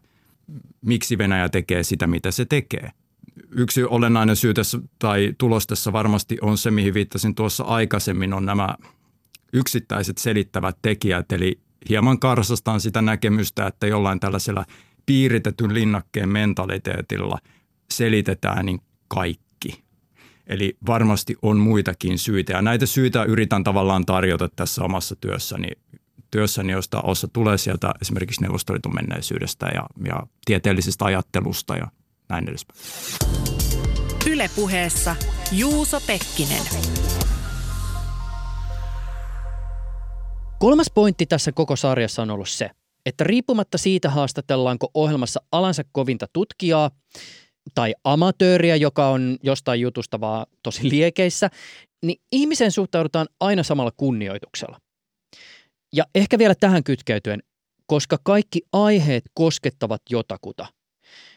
miksi Venäjä tekee sitä, mitä se tekee. Yksi olennainen syy tässä tai tulos tässä varmasti on se, mihin viittasin tuossa aikaisemmin, on nämä yksittäiset selittävät tekijät, eli hieman karsastaan sitä näkemystä, että jollain tällaisella piiritetyn linnakkeen mentaliteetilla selitetään niin kaikki Eli varmasti on muitakin syitä ja näitä syitä yritän tavallaan tarjota tässä omassa työssäni, työssäni josta osa tulee sieltä esimerkiksi Neuvostoliiton menneisyydestä ja, ja tieteellisestä ajattelusta ja näin edespäin. Ylepuheessa Juuso Pekkinen. Kolmas pointti tässä koko sarjassa on ollut se, että riippumatta siitä haastatellaanko ohjelmassa alansa kovinta tutkijaa, tai amatööriä, joka on jostain jutusta vaan tosi liekeissä, niin ihmiseen suhtaudutaan aina samalla kunnioituksella. Ja ehkä vielä tähän kytkeytyen, koska kaikki aiheet koskettavat jotakuta,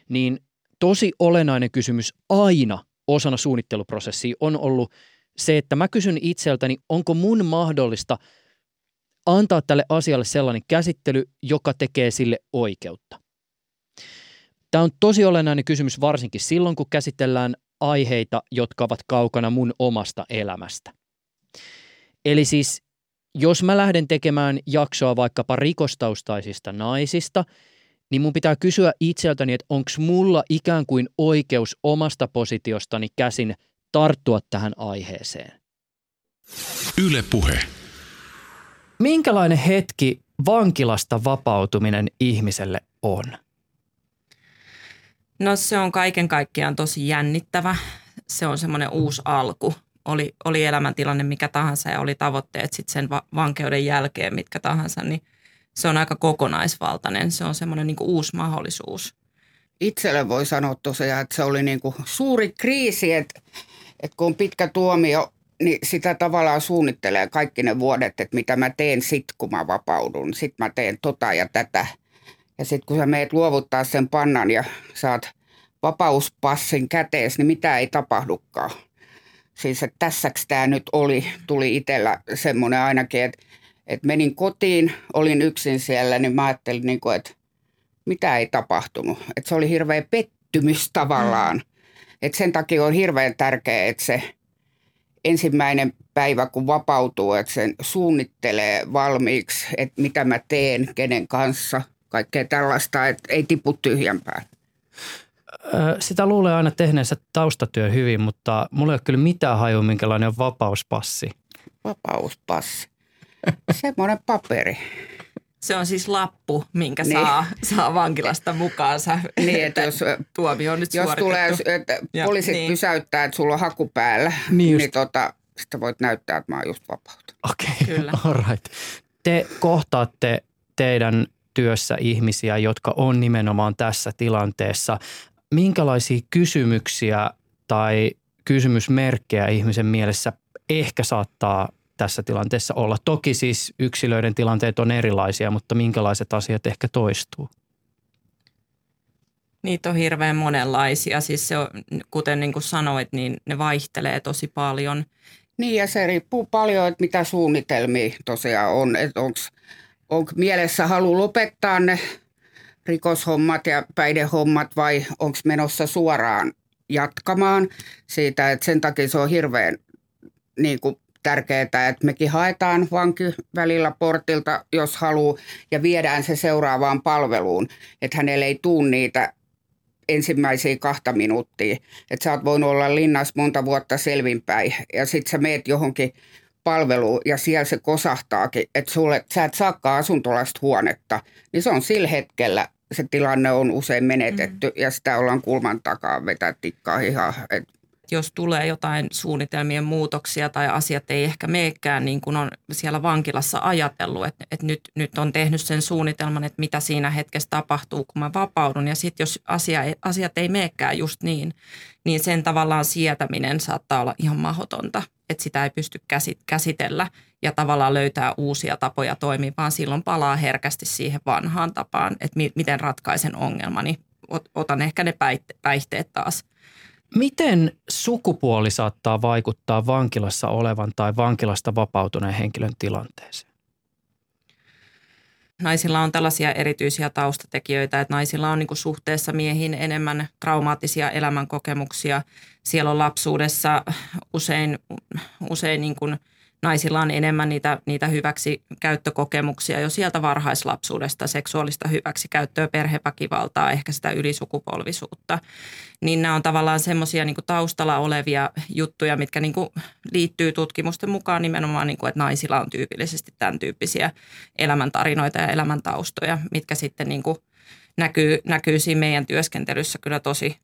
niin tosi olennainen kysymys aina osana suunnitteluprosessia on ollut se, että mä kysyn itseltäni, onko mun mahdollista antaa tälle asialle sellainen käsittely, joka tekee sille oikeutta. Tämä on tosi olennainen kysymys varsinkin silloin, kun käsitellään aiheita, jotka ovat kaukana mun omasta elämästä. Eli siis, jos mä lähden tekemään jaksoa vaikkapa rikostaustaisista naisista, niin mun pitää kysyä itseltäni, että onko mulla ikään kuin oikeus omasta positiostani käsin tarttua tähän aiheeseen. Yle puhe. Minkälainen hetki vankilasta vapautuminen ihmiselle on? No se on kaiken kaikkiaan tosi jännittävä. Se on semmoinen uusi alku. Oli, oli elämäntilanne mikä tahansa ja oli tavoitteet sitten sen va- vankeuden jälkeen mitkä tahansa, niin se on aika kokonaisvaltainen. Se on semmoinen niin uusi mahdollisuus. Itselle voi sanoa tosiaan, että se oli niin kuin suuri kriisi, että, että kun on pitkä tuomio, niin sitä tavallaan suunnittelee kaikki ne vuodet, että mitä mä teen sit, kun mä vapaudun. Sitten mä teen tota ja tätä – ja sitten kun sä meet luovuttaa sen pannan ja saat vapauspassin kätees, niin mitä ei tapahdukaan. Siis että tässäks tämä nyt oli, tuli itsellä semmoinen ainakin, että, että menin kotiin, olin yksin siellä, niin mä ajattelin, niin kuin, että mitä ei tapahtunut. Että se oli hirveä pettymys tavallaan. Et sen takia on hirveän tärkeää, että se ensimmäinen päivä, kun vapautuu, että sen suunnittelee valmiiksi, että mitä mä teen, kenen kanssa, kaikkea tällaista, että ei tipu tyhjän päälle. Sitä luulee aina tehneensä taustatyö hyvin, mutta mulla ei ole kyllä mitään hajua, minkälainen on vapauspassi. Vapauspassi. Semmoinen paperi. Se on siis lappu, minkä niin. saa, saa vankilasta mukaansa. Niin, että jos, tuomio on nyt jos tulee, että poliisit niin. pysäyttää, että sulla on haku päällä, niin, niin tota, sitten voit näyttää, että mä oon just vapautunut. Okei, okay. all right. Te kohtaatte teidän työssä ihmisiä, jotka on nimenomaan tässä tilanteessa. Minkälaisia kysymyksiä tai kysymysmerkkejä ihmisen mielessä ehkä saattaa tässä tilanteessa olla? Toki siis yksilöiden tilanteet on erilaisia, mutta minkälaiset asiat ehkä toistuu? Niitä on hirveän monenlaisia. Siis se on, kuten niin kuin sanoit, niin ne vaihtelee tosi paljon. Niin ja se riippuu paljon, että mitä suunnitelmia tosiaan on. Että onko onko mielessä halu lopettaa ne rikoshommat ja päidehommat vai onko menossa suoraan jatkamaan siitä, että sen takia se on hirveän niin kuin tärkeää, että mekin haetaan vanki välillä portilta, jos haluaa, ja viedään se seuraavaan palveluun, että hänelle ei tuu niitä ensimmäisiä kahta minuuttia. Että sä oot voinut olla linnassa monta vuotta selvinpäin, ja sitten sä meet johonkin palvelu ja siellä se kosahtaakin, että sulle, sä et saakaan asuntolaista huonetta, niin se on sillä hetkellä se tilanne on usein menetetty mm. ja sitä ollaan kulman takaa vetää tikkaa ihan. Et jos tulee jotain suunnitelmien muutoksia tai asiat ei ehkä meekään niin kuin on siellä vankilassa ajatellut, että, että nyt, nyt on tehnyt sen suunnitelman, että mitä siinä hetkessä tapahtuu, kun mä vapaudun. Ja sitten jos asia, asiat ei meekään just niin, niin sen tavallaan sietäminen saattaa olla ihan mahdotonta, että sitä ei pysty käsitellä ja tavallaan löytää uusia tapoja toimia, vaan silloin palaa herkästi siihen vanhaan tapaan, että miten ratkaisen ongelmani. Otan ehkä ne päihteet taas – Miten sukupuoli saattaa vaikuttaa vankilassa olevan tai vankilasta vapautuneen henkilön tilanteeseen? Naisilla on tällaisia erityisiä taustatekijöitä, että naisilla on niin suhteessa miehiin enemmän traumaattisia elämänkokemuksia. Siellä on lapsuudessa usein, usein niin kuin – naisilla on enemmän niitä, niitä hyväksikäyttökokemuksia jo sieltä varhaislapsuudesta, seksuaalista hyväksikäyttöä, perheväkivaltaa, ehkä sitä ylisukupolvisuutta. Niin nämä on tavallaan semmoisia niin taustalla olevia juttuja, mitkä niin kuin liittyy tutkimusten mukaan nimenomaan, niin kuin, että naisilla on tyypillisesti tämän tyyppisiä elämäntarinoita ja elämäntaustoja, mitkä sitten niin kuin näkyy, näkyy siinä meidän työskentelyssä kyllä tosi,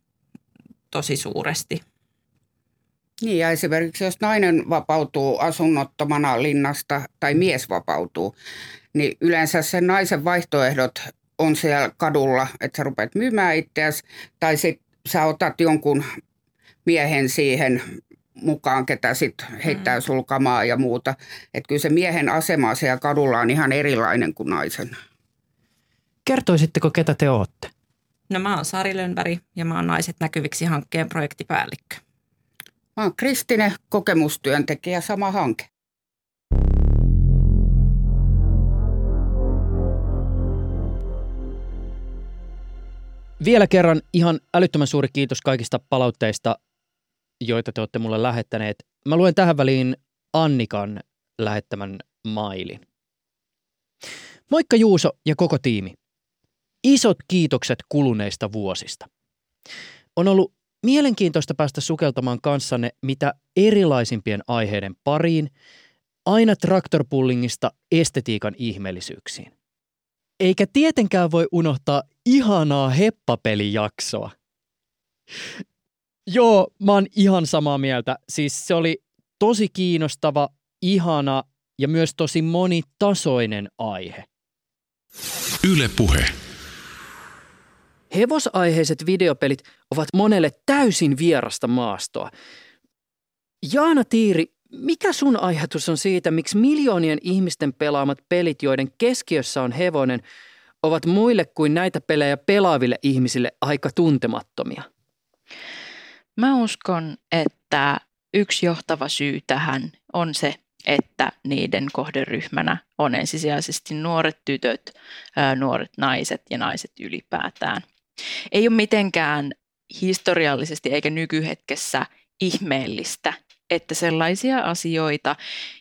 tosi suuresti. Niin ja esimerkiksi jos nainen vapautuu asunnottomana linnasta tai mies vapautuu, niin yleensä sen naisen vaihtoehdot on siellä kadulla, että sä rupeat myymään itseäsi tai sitten sä otat jonkun miehen siihen mukaan, ketä sitten heittää mm. sulkamaan ja muuta. Että kyllä se miehen asema siellä kadulla on ihan erilainen kuin naisen. Kertoisitteko, ketä te olette? No mä oon Sari Lönberg ja mä oon Naiset näkyviksi hankkeen projektipäällikkö. Mä oon Kristine, kokemustyöntekijä, sama hanke. Vielä kerran ihan älyttömän suuri kiitos kaikista palautteista, joita te olette mulle lähettäneet. Mä luen tähän väliin Annikan lähettämän mailin. Moikka Juuso ja koko tiimi. Isot kiitokset kuluneista vuosista. On ollut Mielenkiintoista päästä sukeltamaan kanssanne mitä erilaisimpien aiheiden pariin, aina traktorpullingista estetiikan ihmeellisyyksiin. Eikä tietenkään voi unohtaa ihanaa heppapelijaksoa. Joo, mä oon ihan samaa mieltä. Siis se oli tosi kiinnostava, ihana ja myös tosi monitasoinen aihe. Yle Puhe. Hevosaiheiset videopelit ovat monelle täysin vierasta maastoa. Jaana Tiiri, mikä sun ajatus on siitä, miksi miljoonien ihmisten pelaamat pelit, joiden keskiössä on hevonen, ovat muille kuin näitä pelejä pelaaville ihmisille aika tuntemattomia? Mä uskon, että yksi johtava syy tähän on se, että niiden kohderyhmänä on ensisijaisesti nuoret tytöt, nuoret naiset ja naiset ylipäätään. Ei ole mitenkään historiallisesti eikä nykyhetkessä ihmeellistä, että sellaisia asioita,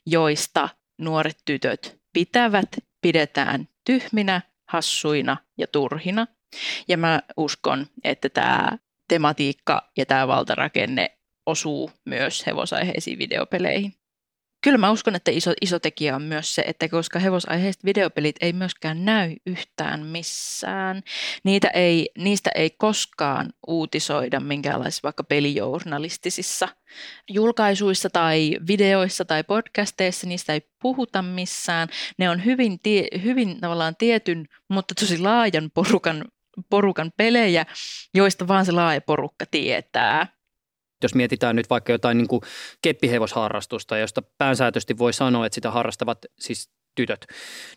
joista nuoret tytöt pitävät, pidetään tyhminä, hassuina ja turhina. Ja mä uskon, että tämä tematiikka ja tämä valtarakenne osuu myös hevosaiheisiin videopeleihin. Kyllä mä uskon, että iso, iso tekijä on myös se, että koska hevosaiheiset videopelit ei myöskään näy yhtään missään, niitä ei, niistä ei koskaan uutisoida minkäänlaisissa vaikka pelijournalistisissa julkaisuissa tai videoissa tai podcasteissa, niistä ei puhuta missään. Ne on hyvin, tie, hyvin tavallaan tietyn, mutta tosi laajan porukan, porukan pelejä, joista vaan se laaja porukka tietää jos mietitään nyt vaikka jotain niin kuin keppihevosharrastusta, josta pääsääntöisesti voi sanoa, että sitä harrastavat siis tytöt,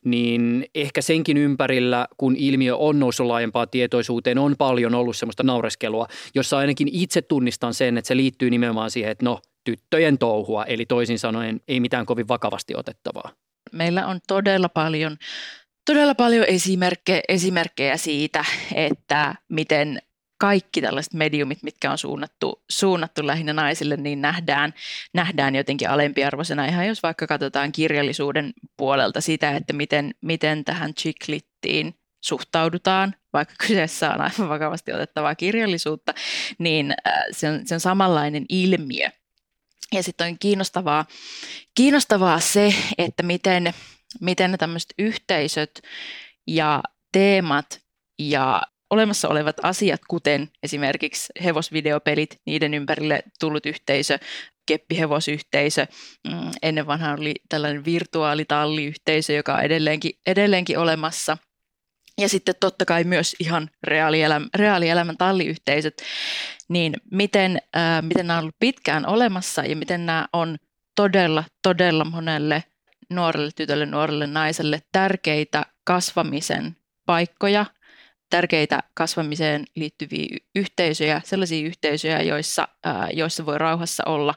niin ehkä senkin ympärillä, kun ilmiö on noussut laajempaan tietoisuuteen, on paljon ollut semmoista naureskelua, jossa ainakin itse tunnistan sen, että se liittyy nimenomaan siihen, että no, tyttöjen touhua, eli toisin sanoen ei mitään kovin vakavasti otettavaa. Meillä on todella paljon todella paljon esimerkkejä, esimerkkejä siitä, että miten kaikki tällaiset mediumit, mitkä on suunnattu, suunnattu lähinnä naisille, niin nähdään, nähdään jotenkin alempiarvoisena. Ihan jos vaikka katsotaan kirjallisuuden puolelta sitä, että miten, miten tähän chiklittiin suhtaudutaan, vaikka kyseessä on aivan vakavasti otettavaa kirjallisuutta, niin äh, se on, se on samanlainen ilmiö. Ja sitten on kiinnostavaa, kiinnostavaa se, että miten, miten ne tämmöiset yhteisöt ja teemat ja olemassa olevat asiat, kuten esimerkiksi hevosvideopelit, niiden ympärille tullut yhteisö, keppihevosyhteisö. Mm, ennen vanha oli tällainen virtuaalitalliyhteisö, joka on edelleenkin, edelleenkin olemassa. Ja sitten totta kai myös ihan reaalielämän, reaalielämän talliyhteisöt, niin miten, ää, miten nämä on ollut pitkään olemassa ja miten nämä on todella, todella monelle nuorelle tytölle, nuorelle naiselle tärkeitä kasvamisen paikkoja – tärkeitä kasvamiseen liittyviä yhteisöjä, sellaisia yhteisöjä, joissa, ää, joissa voi rauhassa olla,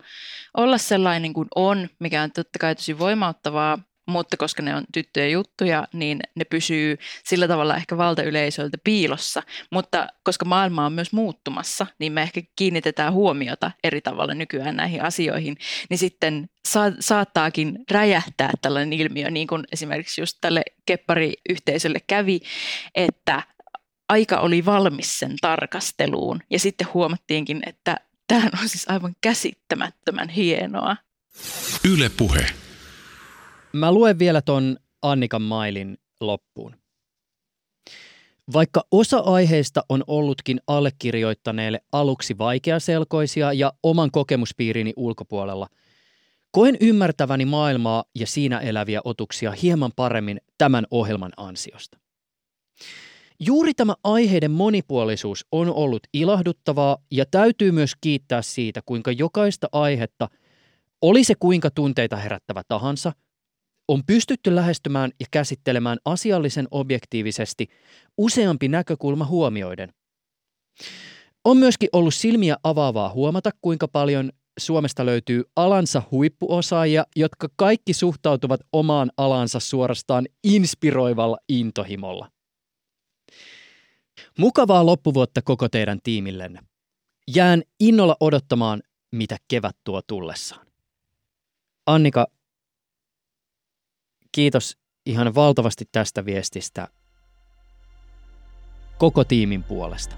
olla sellainen kuin on, mikä on totta kai tosi voimauttavaa, mutta koska ne on tyttöjen juttuja, niin ne pysyy sillä tavalla ehkä valtayleisöltä piilossa. Mutta koska maailma on myös muuttumassa, niin me ehkä kiinnitetään huomiota eri tavalla nykyään näihin asioihin, niin sitten sa- saattaakin räjähtää tällainen ilmiö, niin kuin esimerkiksi just tälle keppariyhteisölle kävi, että aika oli valmis sen tarkasteluun ja sitten huomattiinkin, että tämähän on siis aivan käsittämättömän hienoa. Yle puhe. Mä luen vielä ton Annikan mailin loppuun. Vaikka osa aiheista on ollutkin allekirjoittaneelle aluksi vaikeaselkoisia ja oman kokemuspiirini ulkopuolella, koen ymmärtäväni maailmaa ja siinä eläviä otuksia hieman paremmin tämän ohjelman ansiosta. Juuri tämä aiheiden monipuolisuus on ollut ilahduttavaa ja täytyy myös kiittää siitä, kuinka jokaista aihetta, oli se kuinka tunteita herättävä tahansa, on pystytty lähestymään ja käsittelemään asiallisen objektiivisesti useampi näkökulma huomioiden. On myöskin ollut silmiä avaavaa huomata, kuinka paljon Suomesta löytyy alansa huippuosaajia, jotka kaikki suhtautuvat omaan alansa suorastaan inspiroivalla intohimolla. Mukavaa loppuvuotta koko teidän tiimillenne. Jään innolla odottamaan, mitä kevät tuo tullessaan. Annika, kiitos ihan valtavasti tästä viestistä koko tiimin puolesta.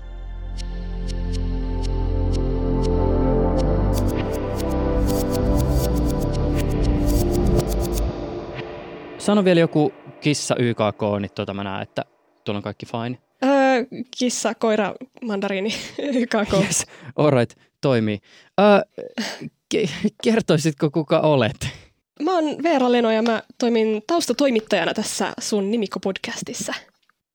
Sano vielä joku kissa YKK, niin tuota mä näen, että tuolla on kaikki fine. Öö, kissa, koira, mandariini, YKK. Yes, right, toimii. Öö, ke- kertoisitko kuka olet? Mä oon Veera Leno ja mä toimin taustatoimittajana tässä sun nimikko-podcastissa.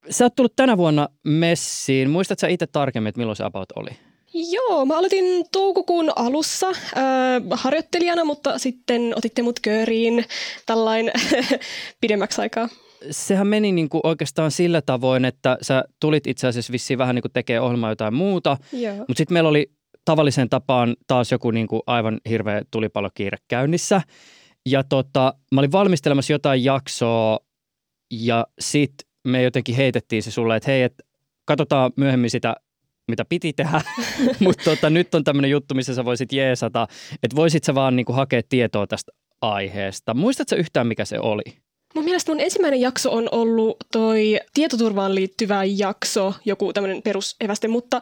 Sä oot tullut tänä vuonna messiin. Muistatko sä itse tarkemmin, että milloin se about oli? Joo, mä aloitin toukokuun alussa äh, harjoittelijana, mutta sitten otitte mut kööriin tällain pidemmäksi aikaa sehän meni niin kuin oikeastaan sillä tavoin, että sä tulit itse asiassa vissiin vähän niin kuin tekee ohjelmaa jotain muuta, mutta sitten meillä oli tavalliseen tapaan taas joku niin kuin aivan hirveä tulipalokiire käynnissä. Ja tota, mä olin valmistelemassa jotain jaksoa ja sitten me jotenkin heitettiin se sulle, että hei, et katsotaan myöhemmin sitä mitä piti tehdä, mutta tota, nyt on tämmöinen juttu, missä sä voisit jeesata, että voisit sä vaan niinku hakea tietoa tästä aiheesta. Muistatko yhtään, mikä se oli? Mun mielestä mun ensimmäinen jakso on ollut toi tietoturvaan liittyvä jakso, joku tämmöinen peruseväste, mutta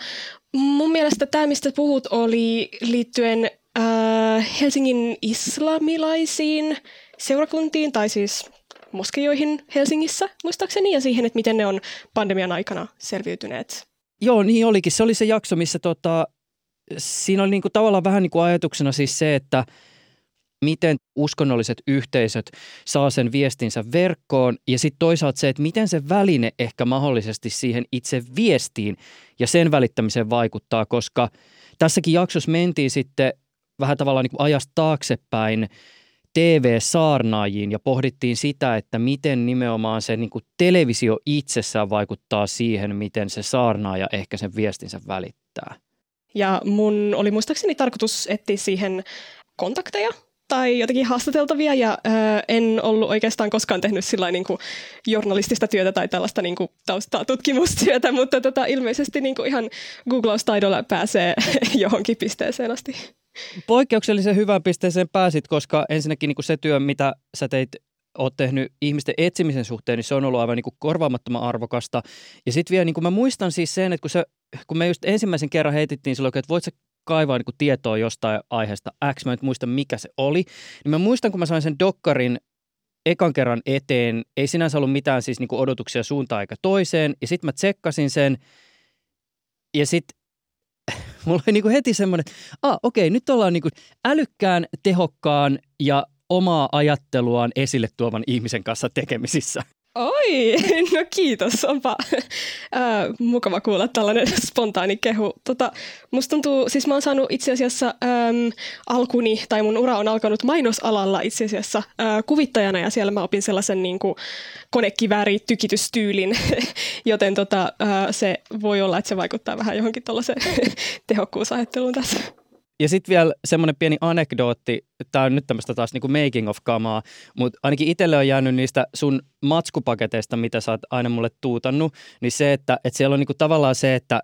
mun mielestä tämä, mistä puhut, oli liittyen äh, Helsingin islamilaisiin seurakuntiin, tai siis moskeijoihin Helsingissä, muistaakseni, ja siihen, että miten ne on pandemian aikana selviytyneet. Joo, niin olikin. Se oli se jakso, missä tota, siinä oli niinku tavallaan vähän niinku ajatuksena siis se, että miten uskonnolliset yhteisöt saa sen viestinsä verkkoon ja sitten toisaalta se, että miten se väline ehkä mahdollisesti siihen itse viestiin ja sen välittämiseen vaikuttaa, koska tässäkin jaksossa mentiin sitten vähän tavallaan niin ajasta taaksepäin TV-saarnaajiin ja pohdittiin sitä, että miten nimenomaan se niin kuin televisio itsessään vaikuttaa siihen, miten se saarnaaja ehkä sen viestinsä välittää. Ja mun oli muistaakseni tarkoitus etsiä siihen kontakteja tai jotenkin haastateltavia ja ö, en ollut oikeastaan koskaan tehnyt sillä niin kuin journalistista työtä tai tällaista niin kuin taustaa tutkimustyötä, mutta tota, ilmeisesti niin kuin ihan googlaustaidolla pääsee johonkin pisteeseen asti. Poikkeuksellisen hyvään pisteeseen pääsit, koska ensinnäkin niin kuin se työ, mitä sä teit oot tehnyt ihmisten etsimisen suhteen, niin se on ollut aivan niin kuin korvaamattoman arvokasta. Ja sitten vielä, niin kuin mä muistan siis sen, että kun, se, kun me just ensimmäisen kerran heitettiin silloin, että voit sä kaivaa niin kuin tietoa jostain aiheesta X, mä en muista mikä se oli, niin mä muistan, kun mä sain sen dokkarin ekan kerran eteen, ei sinänsä ollut mitään siis niin kuin odotuksia suuntaan eikä toiseen, ja sitten mä tsekkasin sen, ja sitten mulla oli niin kuin heti semmoinen, että ah, okei, nyt ollaan niin kuin älykkään, tehokkaan ja omaa ajatteluaan esille tuovan ihmisen kanssa tekemisissä. Oi, no kiitos, onpa äh, mukava kuulla tällainen spontaani kehu. Tota, musta tuntuu, siis mä oon saanut itse asiassa ähm, alkuni, tai mun ura on alkanut mainosalalla itse asiassa äh, kuvittajana, ja siellä mä opin sellaisen niin kuin, konekivääri tykitystyylin, joten tota, äh, se voi olla, että se vaikuttaa vähän johonkin tuollaiseen tehokkuusajatteluun tässä. Ja sitten vielä semmoinen pieni anekdootti, tämä on nyt tämmöistä taas niinku making of kamaa, mutta ainakin itselle on jäänyt niistä sun matskupaketeista, mitä sä oot aina mulle tuutannut, niin se, että, että siellä on niinku tavallaan se, että,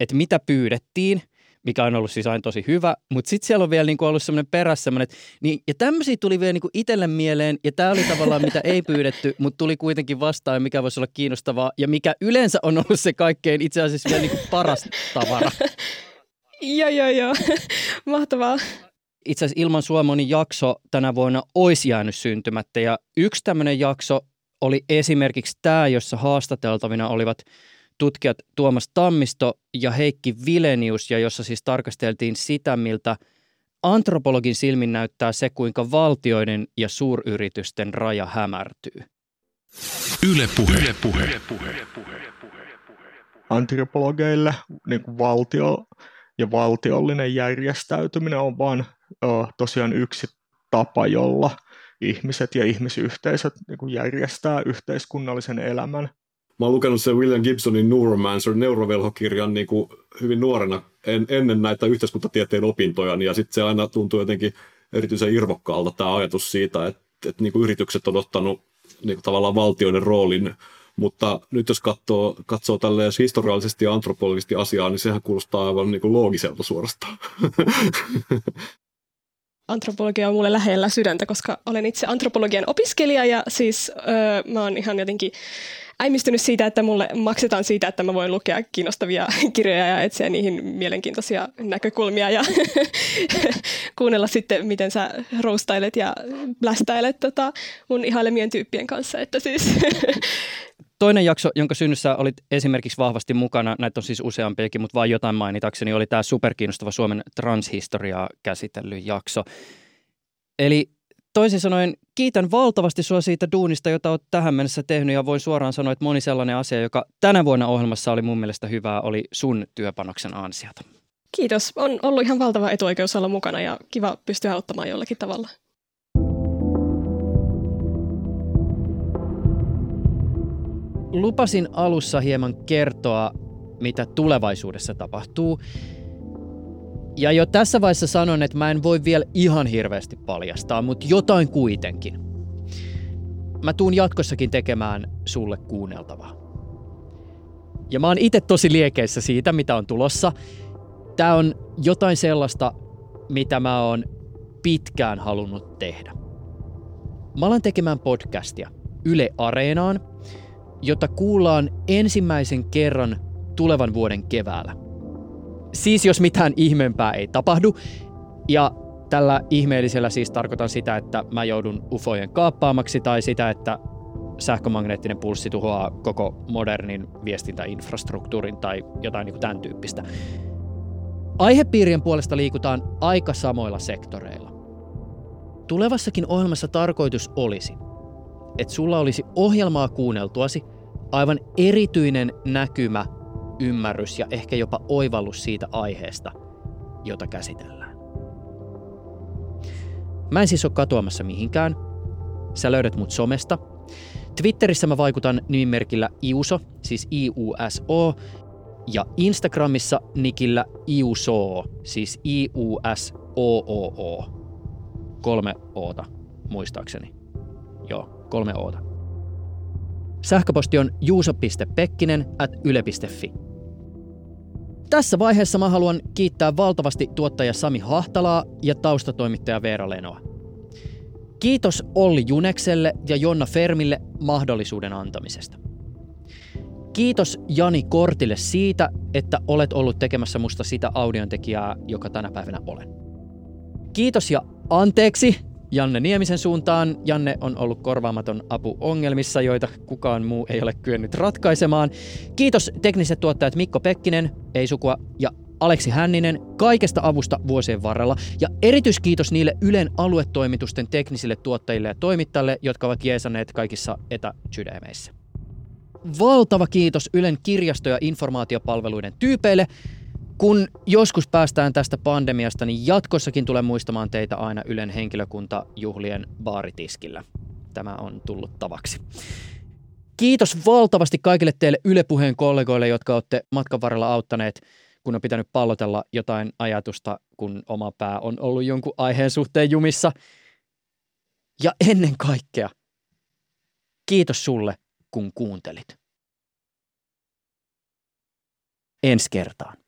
että mitä pyydettiin, mikä on ollut siis aina tosi hyvä, mutta sitten siellä on vielä niinku ollut semmoinen perässä semmoinen, niin, ja tämmöisiä tuli vielä niinku itselle mieleen, ja tämä oli tavallaan mitä ei pyydetty, mutta tuli kuitenkin vastaan, mikä voisi olla kiinnostavaa, ja mikä yleensä on ollut se kaikkein itse asiassa vielä niinku paras tavara. Joo, joo, joo. Mahtavaa. Itse asiassa ilman Suomonin jakso tänä vuonna olisi jäänyt syntymättä. Ja yksi tämmöinen jakso oli esimerkiksi tämä, jossa haastateltavina olivat tutkijat Tuomas Tammisto ja Heikki Vilenius, ja jossa siis tarkasteltiin sitä, miltä antropologin silmin näyttää se, kuinka valtioiden ja suuryritysten raja hämärtyy. Yle puhe. Yle puhe. Yle puhe. Antropologeille niin kuin valtio ja valtiollinen järjestäytyminen on vain tosiaan yksi tapa, jolla ihmiset ja ihmisyhteisöt niin kuin järjestää yhteiskunnallisen elämän. Mä oon lukenut sen William Gibsonin Neuromancer neurovelhokirjan niin kuin hyvin nuorena en, ennen näitä yhteiskuntatieteen opintoja, ja sitten se aina tuntuu jotenkin erityisen irvokkaalta tämä ajatus siitä, että, että niin kuin yritykset on ottanut niin kuin tavallaan valtioiden roolin mutta nyt jos katsoo, katsoo tälleen historiallisesti ja antropologisesti asiaa, niin sehän kuulostaa aivan niin kuin loogiselta suorastaan. Antropologia on mulle lähellä sydäntä, koska olen itse antropologian opiskelija ja siis öö, mä oon ihan jotenkin äimistynyt siitä, että mulle maksetaan siitä, että mä voin lukea kiinnostavia kirjoja ja etsiä niihin mielenkiintoisia näkökulmia ja kuunnella sitten, miten sä roustailet ja blästäilet tota mun ihailemien tyyppien kanssa. Että siis Toinen jakso, jonka synnyssä olit esimerkiksi vahvasti mukana, näitä on siis useampiakin, mutta vain jotain mainitakseni, oli tämä superkiinnostava Suomen transhistoriaa käsitellyt jakso. Eli toisin sanoen, kiitän valtavasti sinua siitä duunista, jota olet tähän mennessä tehnyt ja voin suoraan sanoa, että moni sellainen asia, joka tänä vuonna ohjelmassa oli mun mielestä hyvää, oli sun työpanoksen ansiota. Kiitos. On ollut ihan valtava etuoikeus olla mukana ja kiva pystyä auttamaan jollakin tavalla. Lupasin alussa hieman kertoa, mitä tulevaisuudessa tapahtuu. Ja jo tässä vaiheessa sanon, että mä en voi vielä ihan hirveästi paljastaa, mutta jotain kuitenkin. Mä tuun jatkossakin tekemään sulle kuunneltavaa. Ja mä oon itse tosi liekeissä siitä, mitä on tulossa. Tää on jotain sellaista, mitä mä oon pitkään halunnut tehdä. Mä alan tekemään podcastia Yle Areenaan, jota kuullaan ensimmäisen kerran tulevan vuoden keväällä. Siis jos mitään ihmeempää ei tapahdu, ja tällä ihmeellisellä siis tarkoitan sitä, että mä joudun ufojen kaappaamaksi tai sitä, että sähkömagneettinen pulssi tuhoaa koko modernin viestintäinfrastruktuurin tai jotain niin kuin tämän tyyppistä. Aihepiirien puolesta liikutaan aika samoilla sektoreilla. Tulevassakin ohjelmassa tarkoitus olisi, että sulla olisi ohjelmaa kuunneltuasi aivan erityinen näkymä, ymmärrys ja ehkä jopa oivallus siitä aiheesta, jota käsitellään. Mä en siis ole katoamassa mihinkään. Sä löydät mut somesta. Twitterissä mä vaikutan nimimerkillä Iuso, siis I-U-S-O, ja Instagramissa nikillä Iuso, siis I-U-S-O-O-O. Kolme oota, muistaakseni. Joo, kolme oota. Sähköposti on juuso.pekkinen at yle.fi. Tässä vaiheessa mä haluan kiittää valtavasti tuottaja Sami Hahtalaa ja taustatoimittaja Veera Lenoa. Kiitos Olli Junekselle ja Jonna Fermille mahdollisuuden antamisesta. Kiitos Jani Kortille siitä, että olet ollut tekemässä musta sitä audiontekijää, joka tänä päivänä olen. Kiitos ja anteeksi Janne Niemisen suuntaan. Janne on ollut korvaamaton apu ongelmissa, joita kukaan muu ei ole kyennyt ratkaisemaan. Kiitos tekniset tuottajat Mikko Pekkinen, ei sukua, ja Aleksi Hänninen kaikesta avusta vuosien varrella. Ja erityiskiitos niille Ylen aluetoimitusten teknisille tuottajille ja toimittajille, jotka ovat jeesanneet kaikissa etäsydämeissä. Valtava kiitos Ylen kirjasto- ja informaatiopalveluiden tyypeille, kun joskus päästään tästä pandemiasta, niin jatkossakin tulee muistamaan teitä aina Ylen henkilökunta juhlien baaritiskillä. Tämä on tullut tavaksi. Kiitos valtavasti kaikille teille Yle Puheen kollegoille, jotka olette matkan varrella auttaneet, kun on pitänyt pallotella jotain ajatusta, kun oma pää on ollut jonkun aiheen suhteen jumissa. Ja ennen kaikkea, kiitos sulle, kun kuuntelit. Ensi kertaan.